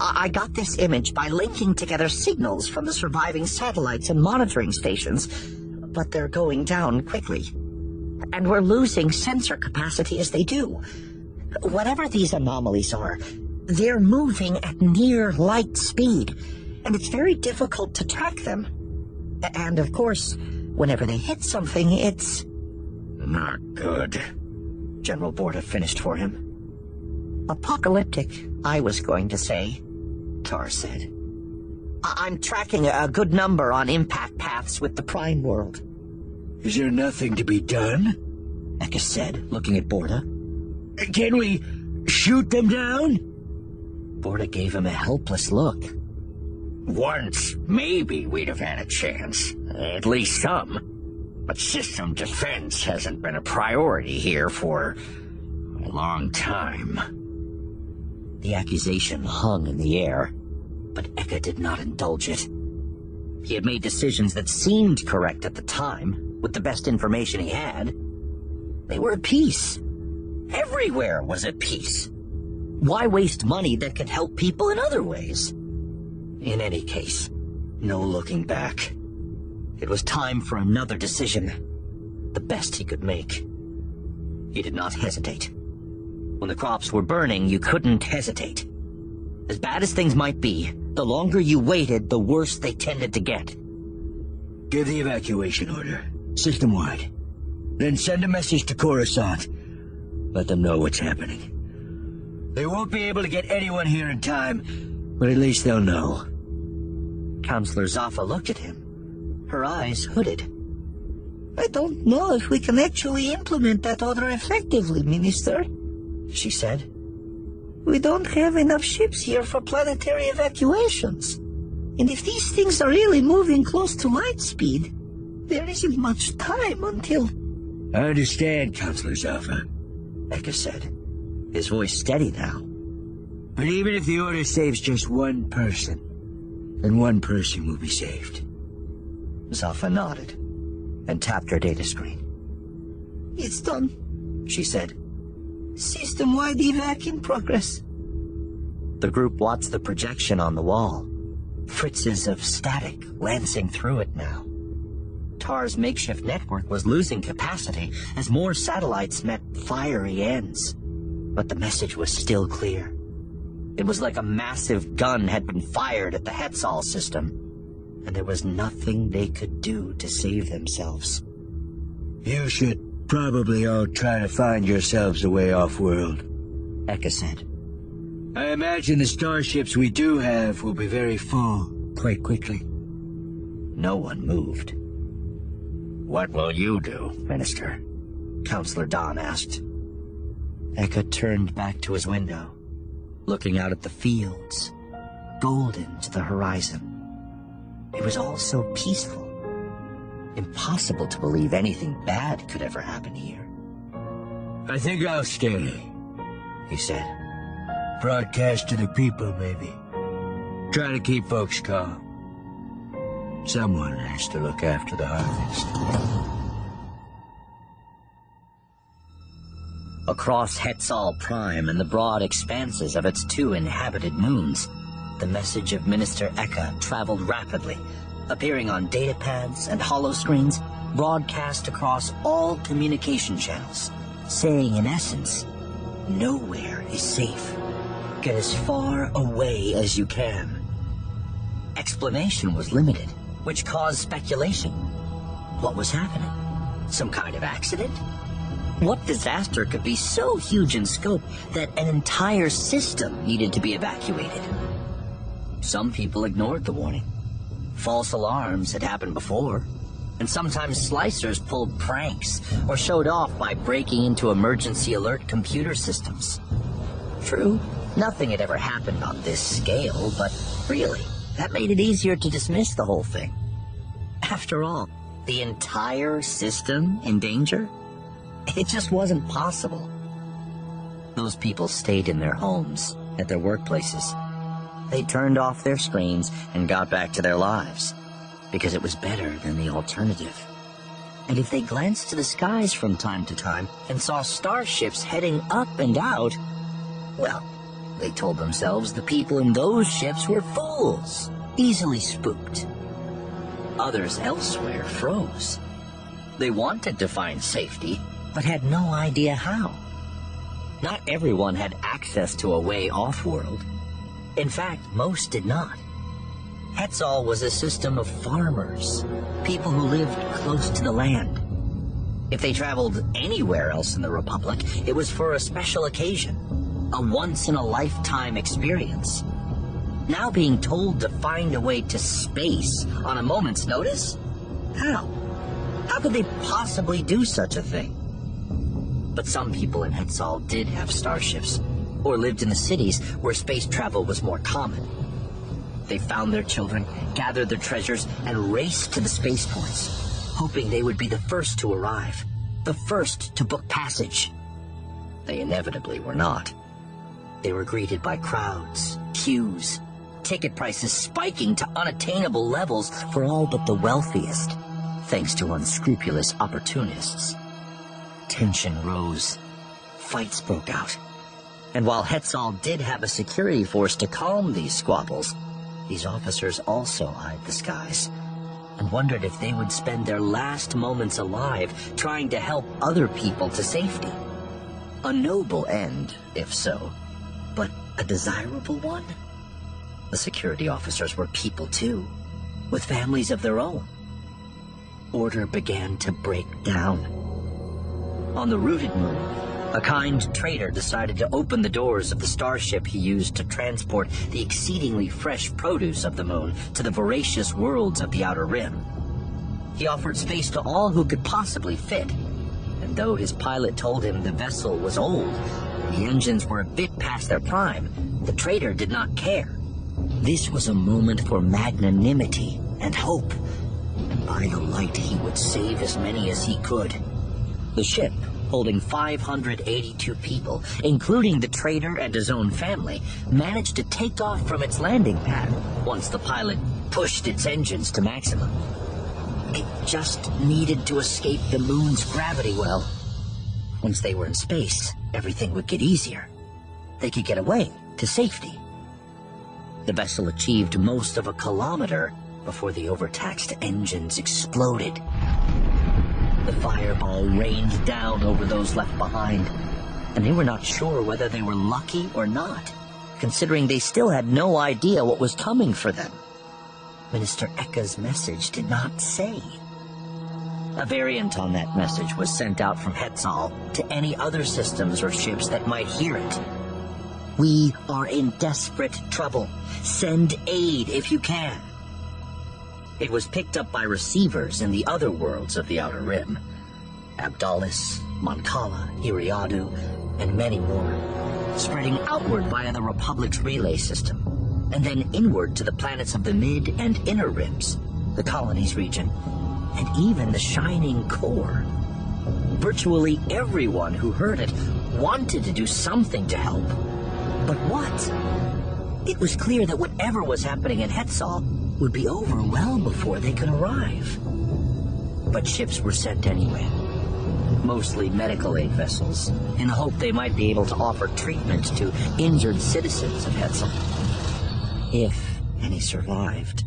I, I got this image by linking together signals from the surviving satellites and monitoring stations, but they're going down quickly. And we're losing sensor capacity as they do. Whatever these anomalies are, they're moving at near light speed, and it's very difficult to track them. And of course, whenever they hit something, it's... Not good. General Borda finished for him. Apocalyptic, I was going to say, Tar said. I- I'm tracking a good number on impact paths with the Prime world. Is there nothing to be done? Eka said, looking at Borda. Can we shoot them down? Borda gave him a helpless look. Once, maybe we'd have had a chance. At least some. But system defense hasn't been a priority here for a long time. The accusation hung in the air, but Eka did not indulge it. He had made decisions that seemed correct at the time, with the best information he had. They were at peace. Everywhere was at peace. Why waste money that could help people in other ways? In any case, no looking back. It was time for another decision. The best he could make. He did not hesitate. When the crops were burning, you couldn't hesitate. As bad as things might be, the longer you waited, the worse they tended to get. Give the evacuation order, system-wide. Then send a message to Coruscant. Let them know what's happening. They won't be able to get anyone here in time, but at least they'll know. Counselor Zaffa looked at him, her eyes hooded. I don't know if we can actually implement that order effectively, Minister, she said. We don't have enough ships here for planetary evacuations. And if these things are really moving close to light speed, there isn't much time until... I understand, Counselor Zaffa, Eka said, his voice steady now. But even if the order saves just one person, then one person will be saved. Zaffa nodded and tapped her data screen. It's done, she said. System-wide evac in progress. The group watched the projection on the wall. Fritzes of static lancing through it now. Tar's makeshift network was losing capacity as more satellites met fiery ends. But the message was still clear. It was like a massive gun had been fired at the Hetzal system, and there was nothing they could do to save themselves. You should probably all trying to find yourselves a way off-world, Eka said. I imagine the starships we do have will be very full quite quickly. No one moved. What will you do, Minister? Counselor Don asked. Eka turned back to his window, looking out at the fields, golden to the horizon. It was all so peaceful. Impossible to believe anything bad could ever happen here. I think I'll stay, he said. Broadcast to the people, maybe. Try to keep folks calm. Someone has to look after the harvest. Across Hetzal Prime and the broad expanses of its two inhabited moons, the message of Minister Eka traveled rapidly, appearing on datapads and holoscreens, broadcast across all communication channels, saying in essence, nowhere is safe. Get as far away as you can. Explanation was limited, which caused speculation. What was happening? Some kind of accident? What disaster could be so huge in scope that an entire system needed to be evacuated? Some people ignored the warning. False alarms had happened before, and sometimes slicers pulled pranks or showed off by breaking into emergency alert computer systems. True, nothing had ever happened on this scale, but really, that made it easier to dismiss the whole thing. After all, the entire system in danger? It just wasn't possible. Those people stayed in their homes, at their workplaces. They turned off their screens and got back to their lives, because it was better than the alternative. And if they glanced to the skies from time to time and saw starships heading up and out, well, they told themselves the people in those ships were fools, easily spooked. Others elsewhere froze. They wanted to find safety, but had no idea how. Not everyone had access to a way off-world. In fact, most did not. Hetzal was a system of farmers, people who lived close to the land. If they traveled anywhere else in the Republic, it was for a special occasion, a once-in-a-lifetime experience. Now being told to find a way to space on a moment's notice? How? How could they possibly do such a thing? But some people in Hetzal did have starships, or lived in the cities where space travel was more common. They found their children, gathered their treasures, and raced to the spaceports, hoping they would be the first to arrive, the first to book passage. They inevitably were not. They were greeted by crowds, queues, ticket prices spiking to unattainable levels for all but the wealthiest, thanks to unscrupulous opportunists. Tension rose. Fights broke out. And while Hetzal did have a security force to calm these squabbles, these officers also eyed the skies and wondered if they would spend their last moments alive trying to help other people to safety. A noble end, if so, but a desirable one? The security officers were people too, with families of their own. Order began to break down. On the rooted moon, a kind trader decided to open the doors of the starship he used to transport the exceedingly fresh produce of the moon to the voracious worlds of the Outer Rim. He offered space to all who could possibly fit, and though his pilot told him the vessel was old, the engines were a bit past their prime, the trader did not care. This was a moment for magnanimity and hope, and by the light he would save as many as he could. The ship, holding 582 people, including the trader and his own family, managed to take off from its landing pad once the pilot pushed its engines to maximum. It just needed to escape the moon's gravity well. Once they were in space, everything would get easier. They could get away to safety. The vessel achieved most of a kilometer before the overtaxed engines exploded. The fireball rained down over those left behind, and they were not sure whether they were lucky or not, considering they still had no idea what was coming for them. Minister Eka's message did not say. A variant on that message was sent out from Hetzal to any other systems or ships that might hear it. We are in desperate trouble. Send aid if you can. It was picked up by receivers in the other worlds of the Outer Rim. Abdalis, Moncala, Eriadu, and many more, spreading outward via the Republic's relay system, and then inward to the planets of the Mid and Inner Rims, the Colonies region, and even the Shining Core. Virtually everyone who heard it wanted to do something to help. But what? It was clear that whatever was happening in Hetzal would be over well before they could arrive. But ships were sent anyway. Mostly medical aid vessels, in the hope they might be able to offer treatment to injured citizens of Hetzal, If any survived.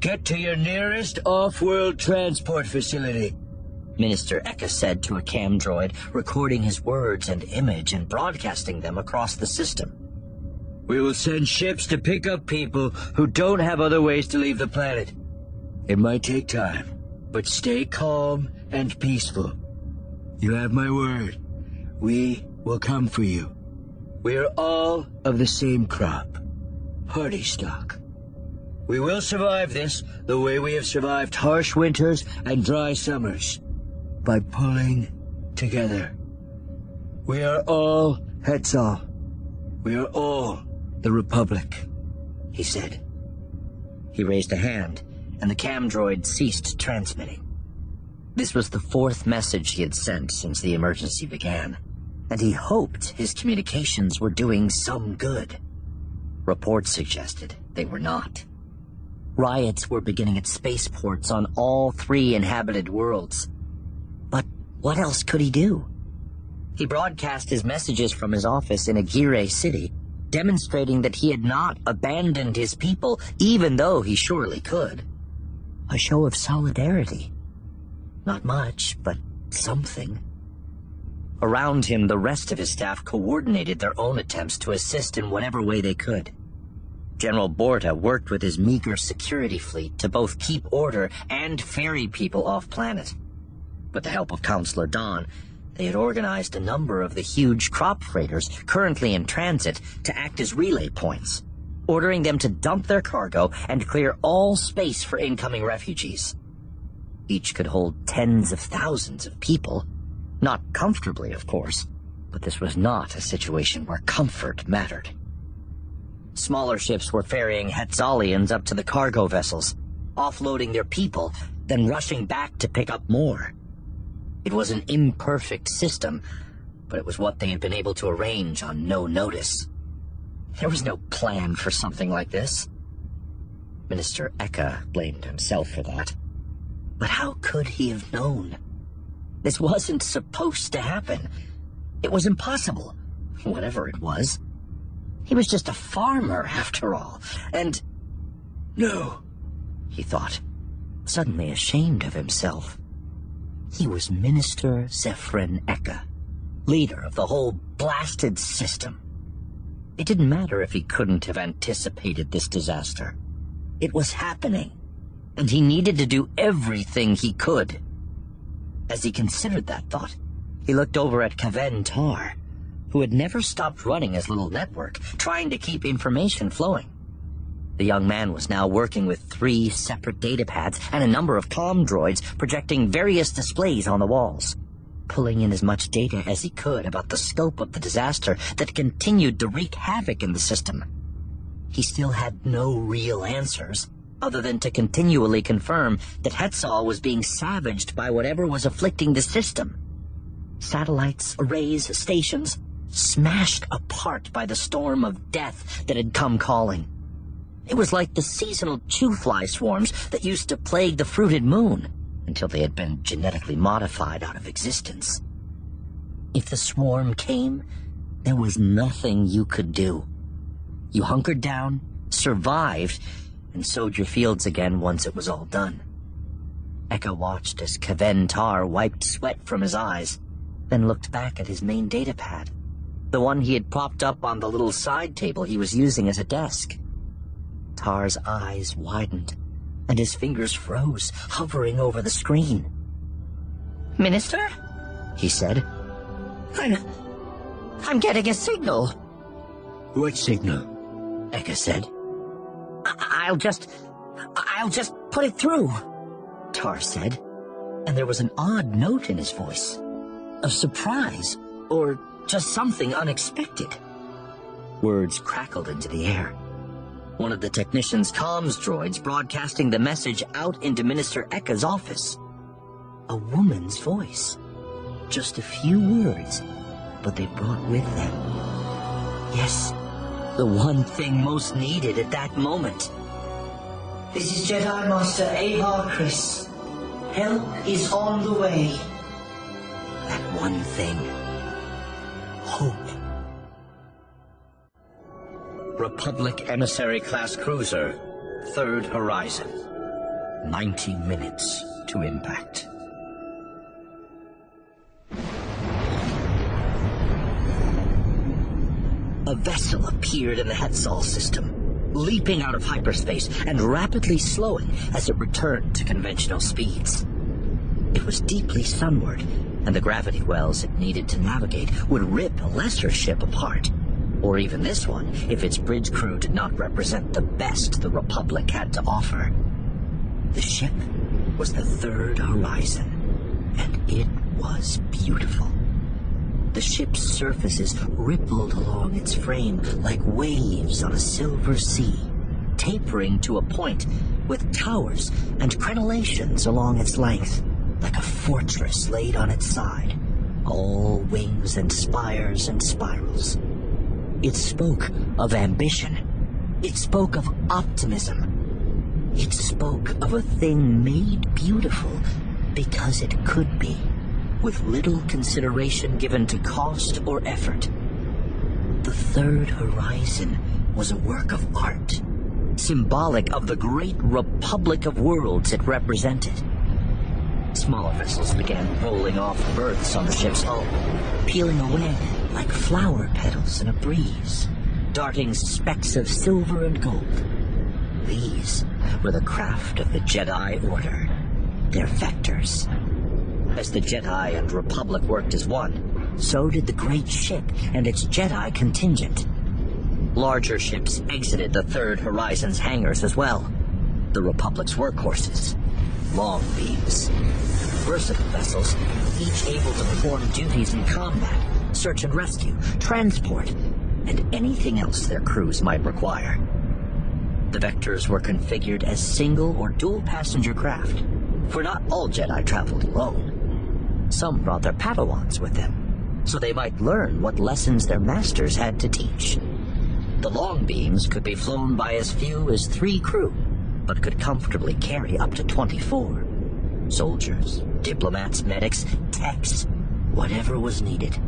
Get to your nearest off-world transport facility. Minister Eka said to a cam droid, recording his words and image and broadcasting them across the system. We will send ships to pick up people who don't have other ways to leave the planet. It might take time, but stay calm and peaceful. You have my word. We will come for you. We are all of the same crop. Hardy stock. We will survive this the way we have survived harsh winters and dry summers. By pulling together. We are all Hetzal. We are all the Republic, he said. He raised a hand, and the cam droid ceased transmitting. This was the fourth message he had sent since the emergency began, and he hoped his communications were doing some good. Reports suggested they were not. Riots were beginning at spaceports on all three inhabited worlds. But what else could he do? He broadcast his messages from his office in Aguirre City, demonstrating that he had not abandoned his people, even though he surely could. A show of solidarity. Not much, but something. Around him, the rest of his staff coordinated their own attempts to assist in whatever way they could. General Borda worked with his meager security fleet to both keep order and ferry people off planet. With the help of Counselor Don, they had organized a number of the huge crop freighters currently in transit to act as relay points. ordering them to dump their cargo and clear all space for incoming refugees. Each could hold tens of thousands of people. Not comfortably, of course, but this was not a situation where comfort mattered. Smaller ships were ferrying Hetzalians up to the cargo vessels, offloading their people, then rushing back to pick up more. It was an imperfect system, but it was what they had been able to arrange on no notice. There was no plan for something like this. Minister Eka blamed himself for that. But how could he have known? This wasn't supposed to happen. It was impossible, whatever it was. He was just a farmer, after all, and... No, he thought, suddenly ashamed of himself. He was Minister Zephyrin Eka, leader of the whole blasted system. It didn't matter if he couldn't have anticipated this disaster. It was happening, and he needed to do everything he could. As he considered that thought, he looked over at Kaven Tar, who had never stopped running his little network, trying to keep information flowing. The young man was now working with three separate datapads and a number of comm droids projecting various displays on the walls, pulling in as much data as he could about the scope of the disaster that continued to wreak havoc in the system. He still had no real answers, other than to continually confirm that Hetzal was being savaged by whatever was afflicting the system. Satellites, arrays, stations, smashed apart by the storm of death that had come calling. It was like the seasonal chew-fly swarms that used to plague the fruited moon until they had been genetically modified out of existence. If the swarm came, there was nothing you could do. You hunkered down, survived, and sowed your fields again once it was all done. Eka watched as Kaven Tar wiped sweat from his eyes, then looked back at his main datapad the one he had propped up on the little side table he was using as a desk. Tar's eyes widened, and his fingers froze, hovering over the screen. Minister? He said. I'm... I'm getting a signal. What signal? Eka said. I I'll just... I'll just put it through, Tar said, and there was an odd note in his voice. Of surprise, or just something unexpected. Words crackled into the air. One of the technician's comms droids broadcasting the message out into Minister Eka's office. A woman's voice. Just a few words, but they brought with them. Yes, the one thing most needed at that moment. This is Jedi Master Avar Kriss. Help is on the way. That one thing hope. Republic Emissary Class Cruiser, Third Horizon. 90 minutes to impact. A vessel appeared in the Hetzal system, leaping out of hyperspace and rapidly slowing as it returned to conventional speeds. It was deeply sunward, and the gravity wells it needed to navigate would rip a lesser ship apart. Or even this one, if its bridge crew did not represent the best the Republic had to offer. The ship was the Third Horizon, and it was beautiful. The ship's surfaces rippled along its frame like waves on a silver sea, tapering to a point with towers and crenellations along its length, like a fortress laid on its side, all wings and spires and spirals. It spoke of ambition. It spoke of optimism. It spoke of a thing made beautiful because it could be with little consideration given to cost or effort. The Third Horizon was a work of art, symbolic of the great republic of worlds it represented. Smaller vessels began rolling off berths on the ship's hull, peeling away like flower petals in a breeze, darting specks of silver and gold. These were the craft of the Jedi Order, their vectors. As the Jedi and Republic worked as one, so did the great ship and its Jedi contingent. Larger ships exited the Third Horizon's hangars as well. The Republic's workhorses. Long beams. Versatile vessels, each able to perform duties in combat, search and rescue, transport, and anything else their crews might require. The Vectors were configured as single or dual passenger craft, for not all Jedi traveled alone. Some brought their Padawans with them, so they might learn what lessons their masters had to teach. The Longbeams could be flown by as few as three crew, but could comfortably carry up to 24. Soldiers, diplomats, medics, techs, whatever was needed.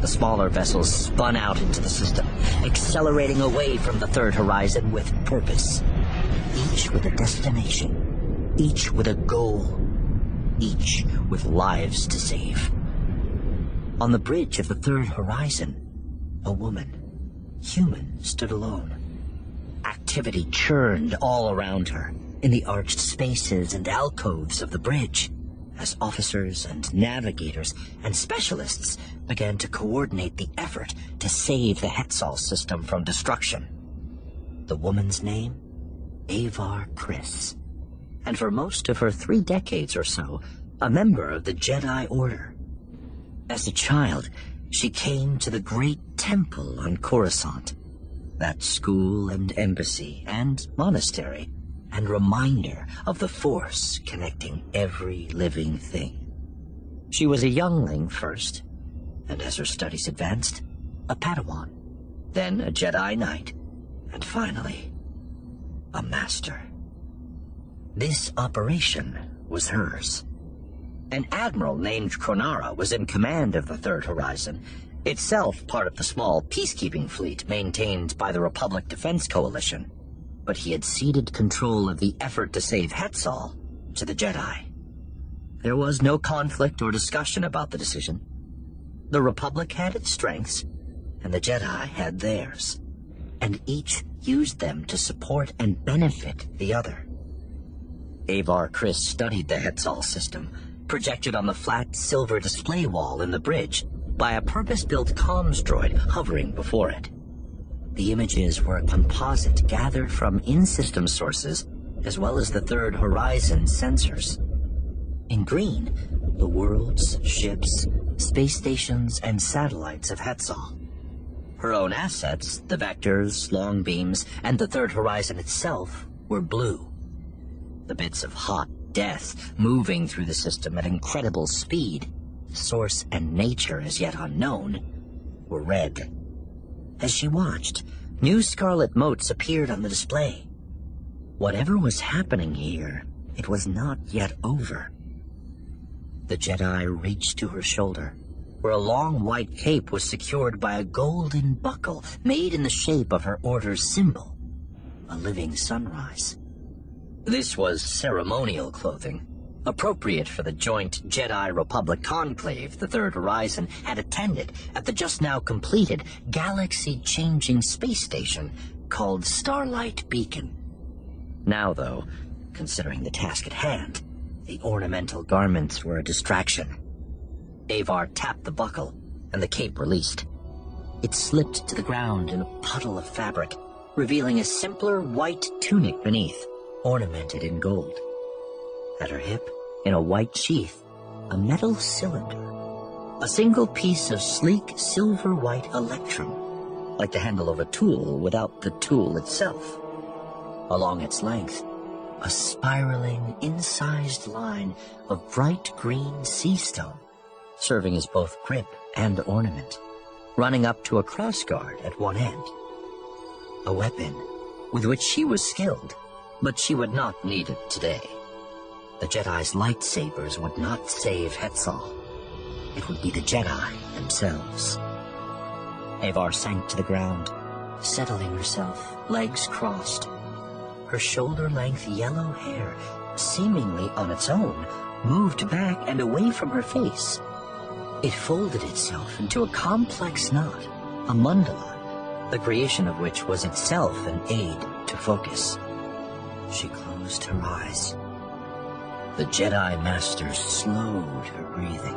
The smaller vessels spun out into the system, accelerating away from the third horizon with purpose. Each with a destination, each with a goal, each with lives to save. On the bridge of the third horizon, a woman, human, stood alone. Activity churned all around her, in the arched spaces and alcoves of the bridge as officers and navigators and specialists began to coordinate the effort to save the Hetzal system from destruction. The woman's name? Avar Kriss. And for most of her three decades or so, a member of the Jedi Order. As a child, she came to the great temple on Coruscant, that school and embassy and monastery and reminder of the force connecting every living thing. She was a youngling first, and as her studies advanced, a Padawan, then a Jedi Knight, and finally, a Master. This operation was hers. An admiral named Kronara was in command of the Third Horizon, itself part of the small peacekeeping fleet maintained by the Republic Defense Coalition but he had ceded control of the effort to save Hetzal to the Jedi. There was no conflict or discussion about the decision. The Republic had its strengths, and the Jedi had theirs, and each used them to support and benefit the other. Avar Kriss studied the Hetzal system, projected on the flat silver display wall in the bridge by a purpose-built comms droid hovering before it. The images were a composite gathered from in-system sources, as well as the Third Horizon sensors. In green, the worlds, ships, space stations, and satellites of Hetzal. Her own assets, the vectors, Longbeams, and the Third Horizon itself, were blue. The bits of hot death moving through the system at incredible speed, source and nature as yet unknown, were red. As she watched, new scarlet motes appeared on the display. Whatever was happening here, it was not yet over. The Jedi reached to her shoulder, where a long white cape was secured by a golden buckle made in the shape of her order's symbol, a living sunrise. This was ceremonial clothing, appropriate for the joint Jedi Republic conclave the Third Horizon had attended at the just now completed galaxy-changing space station called Starlight Beacon. Now, though, considering the task at hand, the ornamental garments were a distraction. Avar tapped the buckle, and the cape released. It slipped to the ground in a puddle of fabric, revealing a simpler white tunic beneath, ornamented in gold. At her hip, in a white sheath, a metal cylinder. A single piece of sleek silver-white electrum, like the handle of a tool without the tool itself. Along its length, a spiraling, incised line of bright green sea stone, serving as both grip and ornament, running up to a crossguard at one end. A weapon with which she was skilled, but she would not need it today. The Jedi's lightsabers would not save Hetzal. It would be the Jedi themselves. Avar sank to the ground, settling herself, legs crossed. Her shoulder-length yellow hair, seemingly on its own, moved back and away from her face. It folded itself into a complex knot, a mandala, the creation of which was itself an aid to focus. She closed her eyes. The Jedi Master slowed her breathing,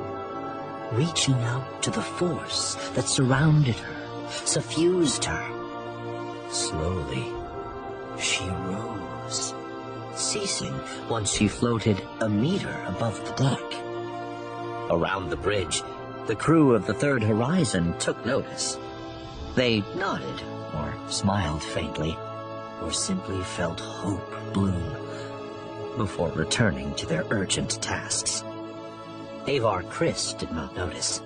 reaching out to the force that surrounded her, suffused her, Slowly, she rose, ceasing once she floated a meter above the deck. Around the bridge, the crew of the Third Horizon took notice. They nodded, or smiled faintly, or simply felt hope bloom before returning to their urgent tasks. Avar Kriss did not notice.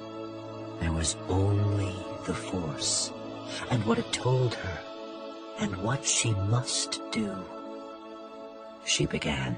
There was only the Force, and what it told her, and what she must do. She began.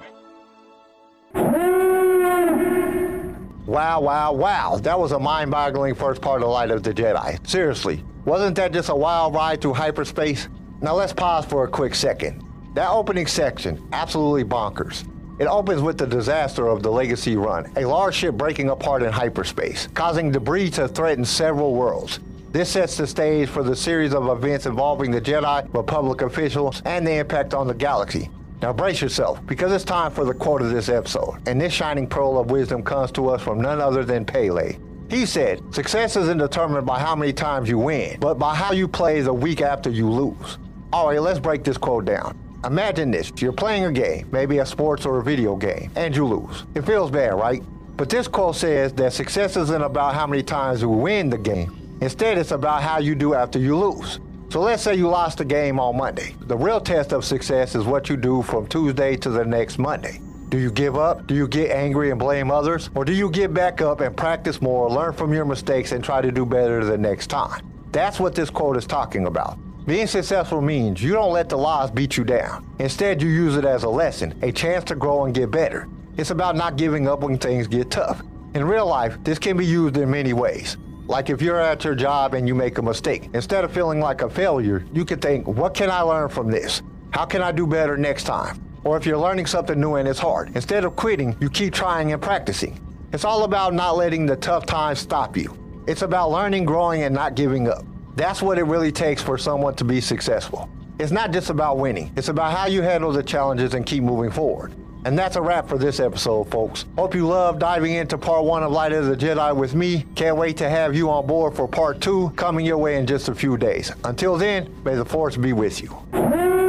Wow, wow, wow. That was a mind boggling first part of the Light of the Jedi. Seriously, wasn't that just a wild ride through hyperspace? Now let's pause for a quick second. That opening section, absolutely bonkers. It opens with the disaster of the Legacy Run, a large ship breaking apart in hyperspace, causing debris to threaten several worlds. This sets the stage for the series of events involving the Jedi, Republic officials, and the impact on the galaxy. Now brace yourself, because it's time for the quote of this episode, and this shining pearl of wisdom comes to us from none other than Pele. He said, Success isn't determined by how many times you win, but by how you play the week after you lose. Alright, let's break this quote down. Imagine this you're playing a game, maybe a sports or a video game, and you lose. It feels bad, right? But this quote says that success isn't about how many times you win the game. Instead, it's about how you do after you lose. So let's say you lost the game on Monday. The real test of success is what you do from Tuesday to the next Monday. Do you give up? Do you get angry and blame others? Or do you get back up and practice more, learn from your mistakes, and try to do better the next time? That's what this quote is talking about. Being successful means you don't let the loss beat you down. Instead, you use it as a lesson, a chance to grow and get better. It's about not giving up when things get tough. In real life, this can be used in many ways. Like if you're at your job and you make a mistake, instead of feeling like a failure, you can think, what can I learn from this? How can I do better next time? Or if you're learning something new and it's hard, instead of quitting, you keep trying and practicing. It's all about not letting the tough times stop you. It's about learning, growing, and not giving up. That's what it really takes for someone to be successful. It's not just about winning, it's about how you handle the challenges and keep moving forward. And that's a wrap for this episode, folks. Hope you love diving into part one of Light of the Jedi with me. Can't wait to have you on board for part two, coming your way in just a few days. Until then, may the Force be with you.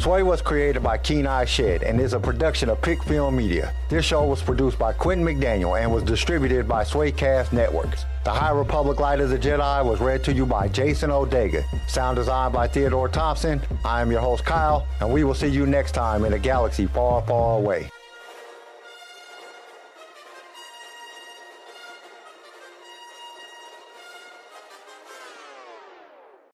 SWAA was created by Keen Eye Shed and is a production of Pick Film Media. This show was produced by Quentin McDaniel and was distributed by Swaacast Networks. The High Republic Light of the Jedi was read to you by Jason Odega. Sound designed by Theodore Thompson. I am your host Kyle, and we will see you next time in a galaxy far, far away.